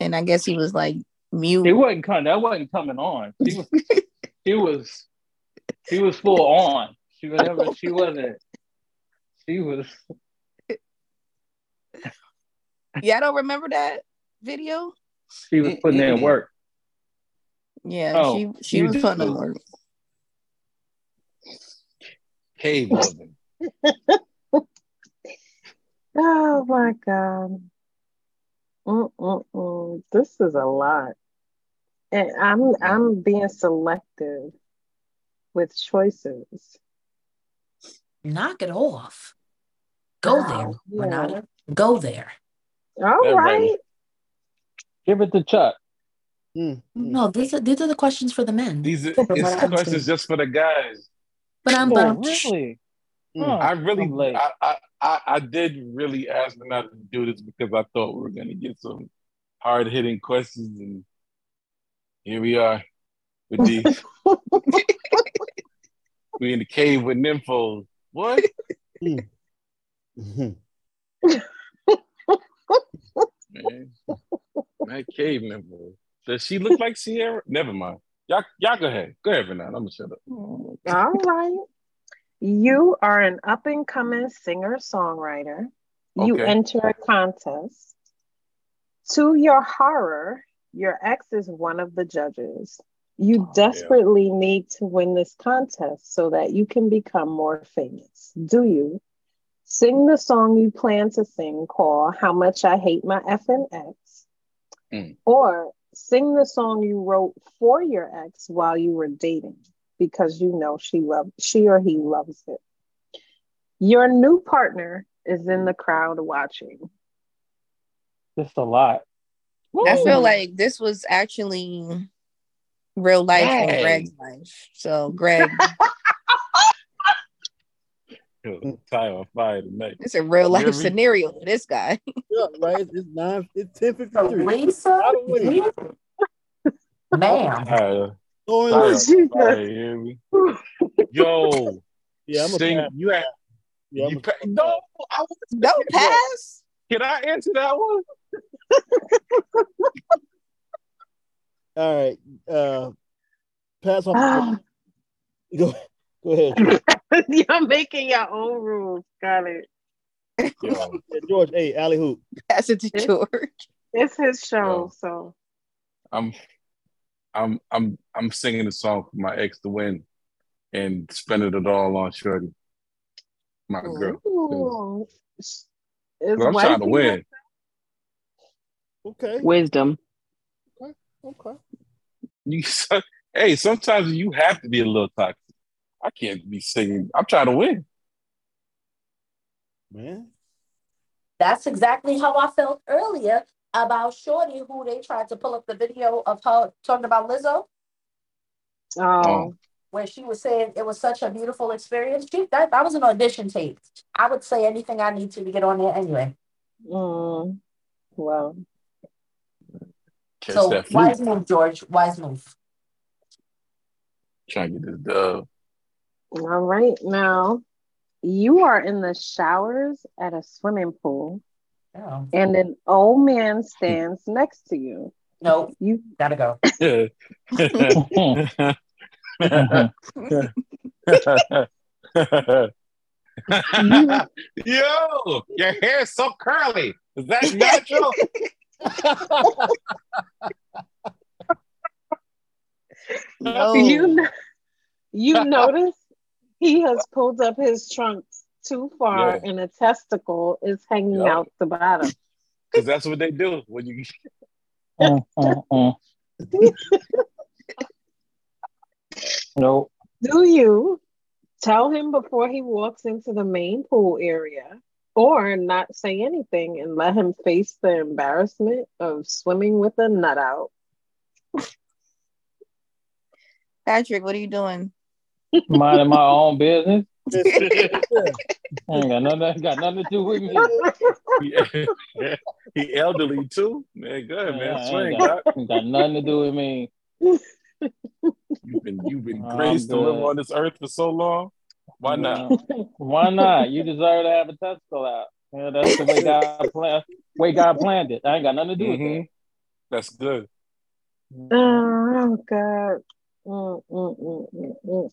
and I guess he was like mute. it wasn't coming. That wasn't coming on. She was. she was. She was full on. She whatever. She wasn't. She was. <laughs> Yeah, I don't remember that video. She was putting in work. Yeah, Oh, she she was putting in work. Cave <laughs> loving. Oh my God. Mm-mm-mm. This is a lot. And I'm I'm being selective with choices. Knock it off. Go there, Yeah. Renata. Go there. All That right. right. Give it to Chuck. Mm. No, these are these are the questions for the men. These are From <laughs> what it's I questions just for the guys. But I'm Oh, but really? Mm. I really, I'm. I, I, I, I did really ask them not to do this because I thought we were going to get some hard hitting questions, and here we are with these. <laughs> We in the cave with nymphos. What? <laughs> Man, that cave nympho. Does she look like Sierra? Never mind. Y'all, y'all go ahead. Go ahead, Renan. I'm gonna shut up. All right. You are an up and coming singer songwriter. You Okay. enter a contest. To your horror, your ex is one of the judges. You Oh, desperately need to win this contest so that you can become more famous. Do you? Sing the song you plan to sing called How Much I Hate My Effing Ex. Mm. Or sing the song you wrote for your ex while you were dating because you know she loves she or he loves it. Your new partner is in the crowd watching. Just a lot. I feel like this was actually real life in Dang. Greg's life. So Greg, Yo, Ty on fire tonight. it's a real life You scenario for this guy. <laughs> Yeah, right. It's, it's nine. It's ten fifty three. Lisa, win. <laughs> ma'am. Ty, Going Ty loose. on fire, you hear me? <laughs> Yo, Yeah, I'm a sing. pass. You have. Yeah, I'm you pa- no, I was. <laughs> Don't pass. Can I answer that one? <laughs> All right. Uh, pass on. Ah, Go, go ahead. You're making your own rules. Got it. Yo, Yeah, George, hey, alley hoop. Pass it to George. It's his show, Yo. so I'm, I'm, I'm, I'm singing the song for my ex to win, and spending it all on Shorty, my girl. Ooh. Is I'm trying to win. Okay. Wisdom. Okay. You, <laughs> hey, sometimes you have to be a little toxic. I can't be singing. I'm trying to win. Man. That's exactly how I felt earlier about Shorty, who they tried to pull up the video of her talking about Lizzo, Oh, where she was saying it was such a beautiful experience. She, that, that was an audition tape. I would say anything I need to to get on there anyway. mm. well, Catch so that wise move, George. Wise move. Trying to get this dub. all right. Now, you are in the showers at a swimming pool, Oh. and an old man stands next to you. No, You gotta go. <laughs> Yo, your hair is so curly. Is that natural? <laughs> No. you you notice he has pulled up his trunks too far, Yeah. and a testicle is hanging Yup. out the bottom. Because that's what they do when you. <laughs> Mm, mm. Nope. Do you tell him before he walks into the main pool area, or not say anything and let him face the embarrassment of swimming with a nut out? Patrick, what are you doing? Minding my own business. <laughs> Ain't got nothing, got nothing to do with me. He, <laughs> he elderly too. Man, good man. Yeah, Swing, got, ain't got nothing to do with me. You've been you've been <laughs> I'm graced to live on this earth for so long. Why not? Why not? You deserve to have a testicle out. Yeah, that's the way God planned. Way God planned it. I ain't got nothing to do with Mhm. That's good. Oh God. Mm, mm, mm,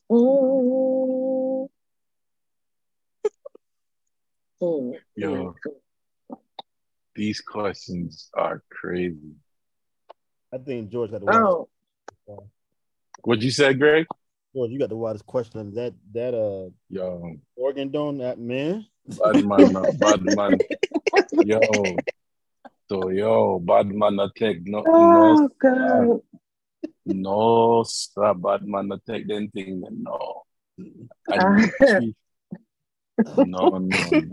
Yo, these questions are crazy. I think George got the wildest. Oh, What you said, Greg? George, you got the wildest question that that uh Yo, organ don that man. bad man, bad man. Yo, so yo, bad man, I take no, oh no, God. no, sir, bad man, I take them thing, no. I <laughs> Uh, no, no, no.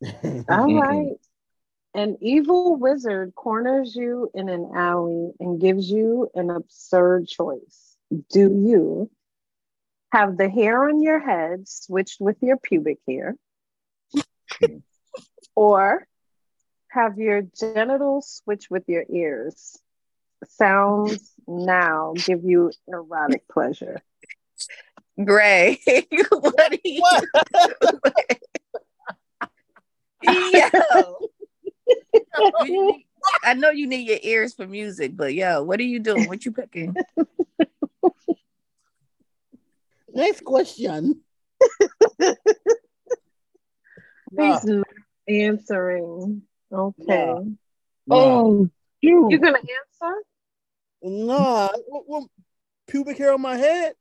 <laughs> All right. An evil wizard corners you in an alley and gives you an absurd choice. Do you have the hair on your head switched with your pubic hair? <laughs> or have your genitals switched with your ears? Sounds now give you erotic pleasure. Gray, <laughs> what are you <laughs> Yo. <laughs> I know you need your ears for music, but yo, what are you doing? What you picking? Next question. He's not answering. Okay. Nah. Oh, you? You gonna answer? Nah, what, what, pubic hair on my head?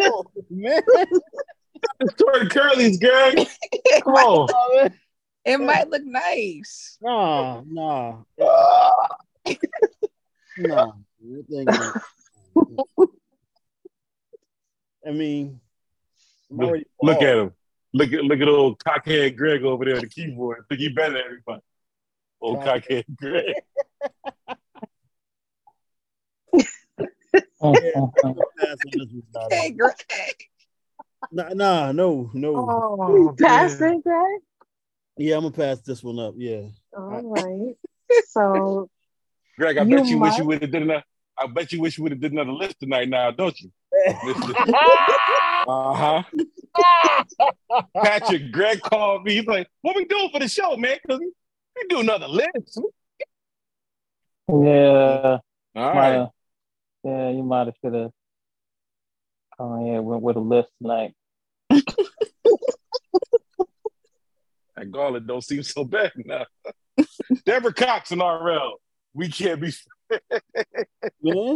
Oh, man. Jordan Curly's gang. <laughs> Come on. It might look nice. Nah, nah, nah. You I mean, Look, look at him. Look at look at old cockhead Greg over there on the keyboard. I think he better than everybody. Old cockhead Greg. <laughs> Hey, Greg. Nah, nah, no, no. Oh, Passing, Greg? Yeah, I'm gonna pass this one up. Yeah. All right. So <laughs> Greg, I You bet you wish you would have did another. I bet you wish you would have did another list tonight. Now, don't you? <laughs> uh huh. <laughs> Patrick, Greg called me. He's like, "What we doing for the show, man? Cause we we do another list." Yeah. All might right. have- Yeah, you might have should have. Oh yeah, went with a list tonight. <laughs> That Garland don't seem so bad now. <laughs> Deborah Cox and RL. We can't be. <laughs> Yeah.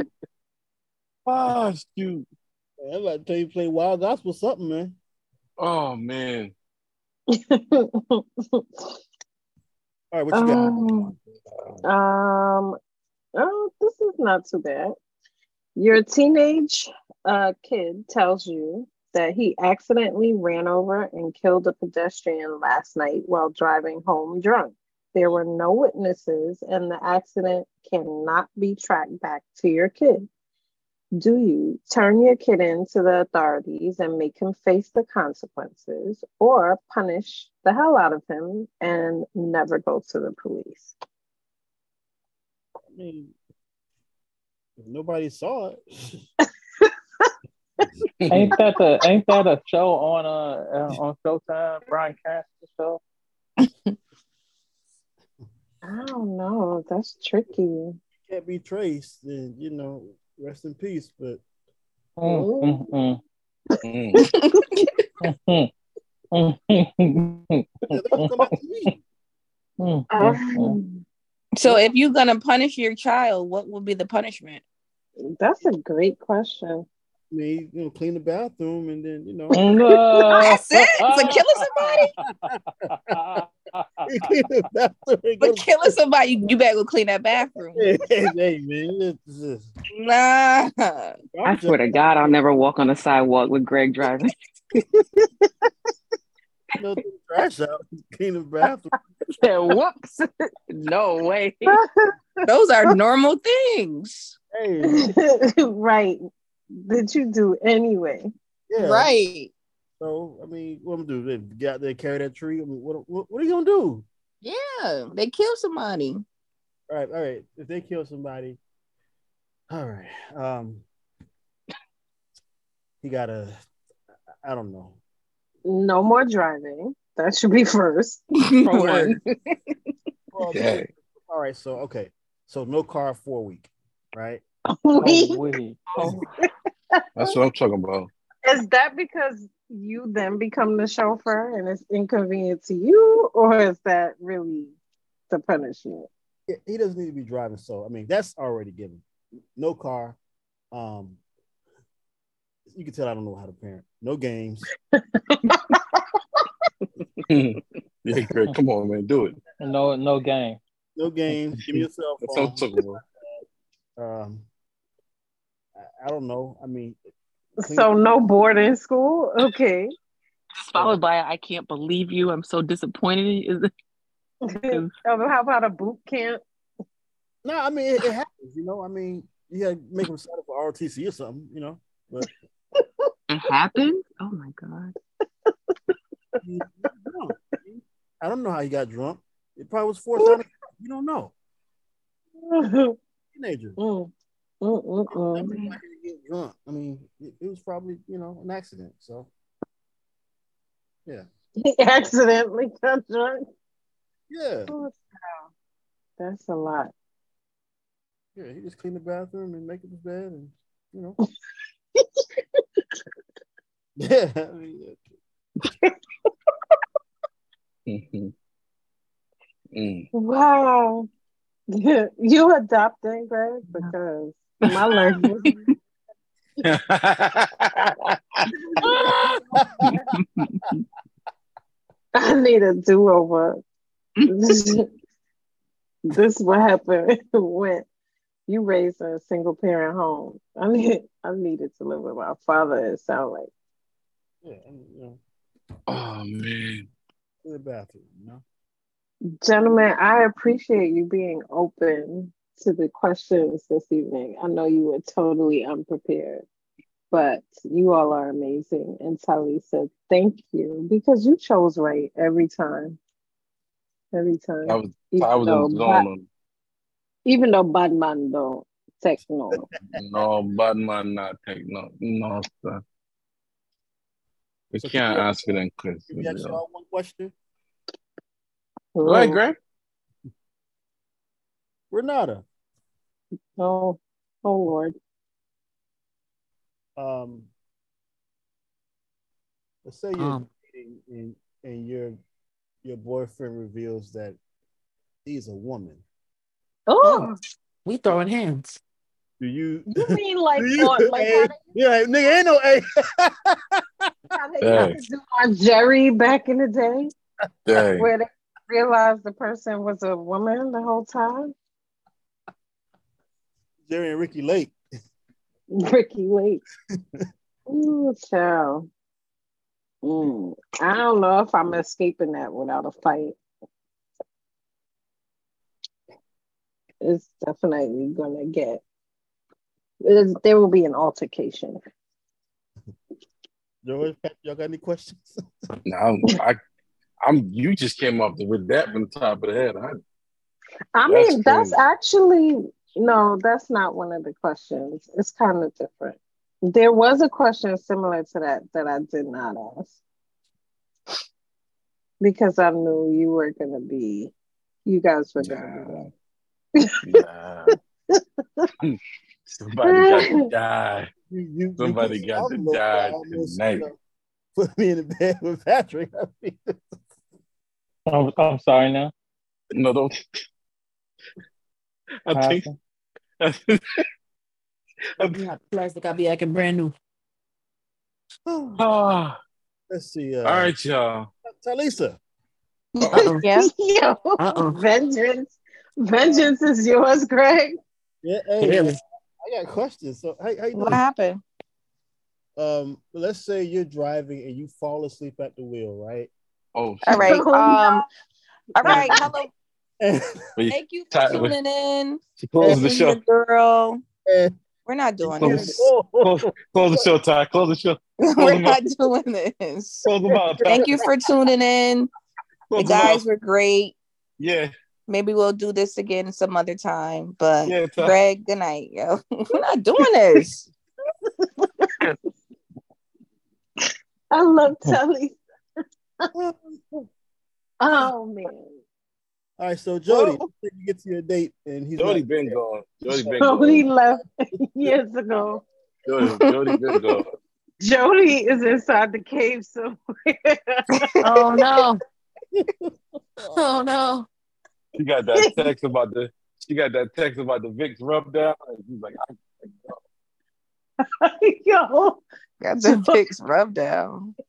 Oh shoot. I'm about to tell you, play wild gospel something, man. Oh man. All right, what you got? um, um oh, this is not too bad. Your teenage uh, kid tells you that he accidentally ran over and killed a pedestrian last night while driving home drunk. There were no witnesses, and the accident cannot be tracked back to your kid. Do you turn your kid in to the authorities and make him face the consequences, or punish the hell out of him and never go to the police? I mean, nobody saw it. <laughs> ain't that the ain't that a show on uh uh, on Showtime? Bryan Cranston's show. <laughs> I don't know. That's tricky. Can't be traced, then you know, rest in peace. But Mm, mm, Mm. <laughs> So if you're gonna punish your child, what would be the punishment? that's a great question. I mean, you know, clean the bathroom and then you know, No. <laughs> Uh, that's it? For killing you clean the bathroom. and killing somebody, you better go clean that bathroom. Hey, hey, hey, man, this is. Nah. I swear to God, I'll never walk on the sidewalk with Greg driving. <laughs> You know, take the trash out, clean the bathroom. <laughs> Whoops. <laughs> no way. <laughs> Those are normal things. Hey, right. That you do anyway. yeah. Right. So I mean, what I'm gonna do? They get out there, carry that tree. I mean, what what, what are you gonna do? Yeah. They kill somebody. All right, all right. If they kill somebody, all right. Um, he gotta. I don't know. No more driving. That should be first. <laughs> One. Well, Yeah. all right. So okay. So no car for a week, right? Wait, Oh, wait. That's what I'm talking about. is that because you then become the chauffeur and it's inconvenient to you, or is that really the punishment? He- He doesn't need to be driving. So I mean, that's already given. No car. Um, you can tell I don't know how to parent. No games. <laughs> <laughs> yeah, Greg, come on, man, do it. No, no game. No games. Give me a cell <laughs> That's what I'm phone. Um, I, I don't know. I mean, clean- So no boarding school. Okay. Just followed by, I can't believe you. I'm so disappointed. Is it? Um, How about a boot camp? No, I mean it, it happens. You know, I mean you gotta make them sign up for ROTC or something. You know, but <laughs> It happened? Oh my God. I don't know how he got drunk. It probably was forced down. the. <laughs> You don't know. Teenager. mm, mm, mm. That looked like he drunk. I mean, it, it was probably you know an accident. So yeah, He <laughs> accidentally got drunk. yeah, Oh, wow. That's a lot. yeah. He just cleaned the bathroom and make up his bed, and you know. Yeah, I mean, Mhm. Mm. Wow. <laughs> you adopting, Greg? Because my was <laughs> I need a do over. <laughs> this this what happened when you raised a single parent home. I need I needed to live with my father, it sounded like. Yeah, I you know, oh man. in the bathroom, you know. Gentlemen, I appreciate you being open to the questions this evening. I know you were totally unprepared, but you all are amazing. And Talisa, thank you because you chose right every time. Every time. I was Even I was though, in the Ba- zone. even though Batman don't take no. <laughs> No, bad man not take no no sir. We So can't can we- answer them Can questions. we ask yo. y'all one question? Go ahead, Greg. Renata, Oh, oh Lord. um, let's say you're Um. dating and, and your your boyfriend reveals that he's a woman. Oh, We throwing hands. Do you? you mean <laughs> like, you on, like hey, how they, yeah, nigga, ain't no A. <laughs> how they Dang. used to do on Jerry back in the day? Dang. where they realized the person was a woman the whole time. Jerry and Ricki Lake. <laughs> Ricki Lake. Ooh, child. Mm, I don't know if I'm escaping that without a fight. It's definitely gonna get. it's- there will be an altercation. George, y'all got any questions? <laughs> Now I I'm you just came up with that from the top of the head. I, I That's mean, that's crazy. actually no, that's not one of the questions. It's kind of different. There was a question similar to that that I did not ask because I knew you were gonna be, you guys were gonna be. nah. <laughs> <laughs> Somebody got to die. You, you, you Somebody put got to die almost, tonight. you know, Put me in the bed with Patrick. <laughs> I mean, I'm, I'm sorry now. No, don't. I think. <laughs> I You got plastic. I'll be acting brand new. <sighs> Ah, let's see. Uh, all right, y'all. Talisa. Uh-oh. <laughs> Yeah. Yo, Uh-oh. vengeance, vengeance is yours, Greg. Yeah, hey, Really? I got questions. So, how, how you What doing? happened? Um, let's say you're driving and you fall asleep at the wheel, right? Oh, All right. <laughs> Oh, Um. All right. <laughs> Hello. Thank you for Ty- tuning in. Close the show. girl. and, We're not doing Close, this. close, close the show, Ty. Close the show. <laughs> We're not out. doing this. Close them out, Ty. Thank you for tuning in. The Close them guys out. were great. Yeah, Maybe we'll do this again some other time. But yeah, Greg, good night, yo. <laughs> We're not doing this. <laughs> I love Telly. <laughs> oh man. all right, so Jody, you get to your date and he's Jody not- been gone. Jody been Jody gone. left years ago. Jody, Jody been gone. Jody is inside the cave somewhere. Oh no. Oh no. She got that text about the. She got that text about the Vicks rub down. And she's like, I, <laughs> Yo. Got the pics rubbed down. <laughs>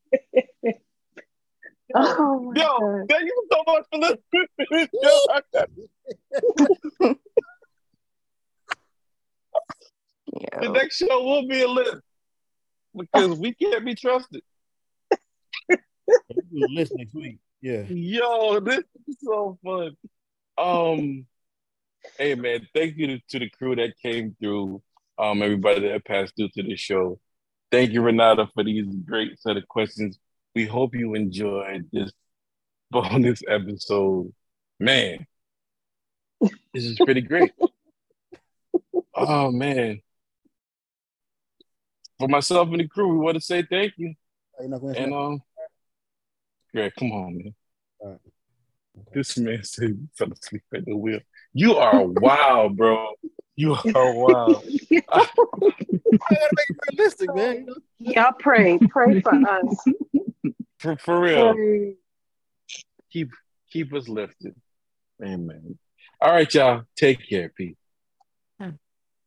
Oh Yo, God. thank you so much for listening. <laughs> Yo, I the next show will be a list because we can't be trusted. We'll list next week. Yeah. Yo, this is so fun. Um, hey man, thank you to, to the crew that came through. Um, everybody that passed through to the show. Thank you, Renata, for these great set of questions. We hope you enjoyed this <laughs> bonus episode. Man, this is pretty great. <laughs> Oh man. for myself and the crew, we want to say thank you. Gonna And um, Greg, come on, man. All right. This man said he fell asleep at the wheel. You are wild, bro. You are wild. I gotta make it realistic, man. You know? Y'all pray, pray for <laughs> us. For, for real. Pray. Keep keep us lifted. Amen. All right, y'all. Take care, Pete.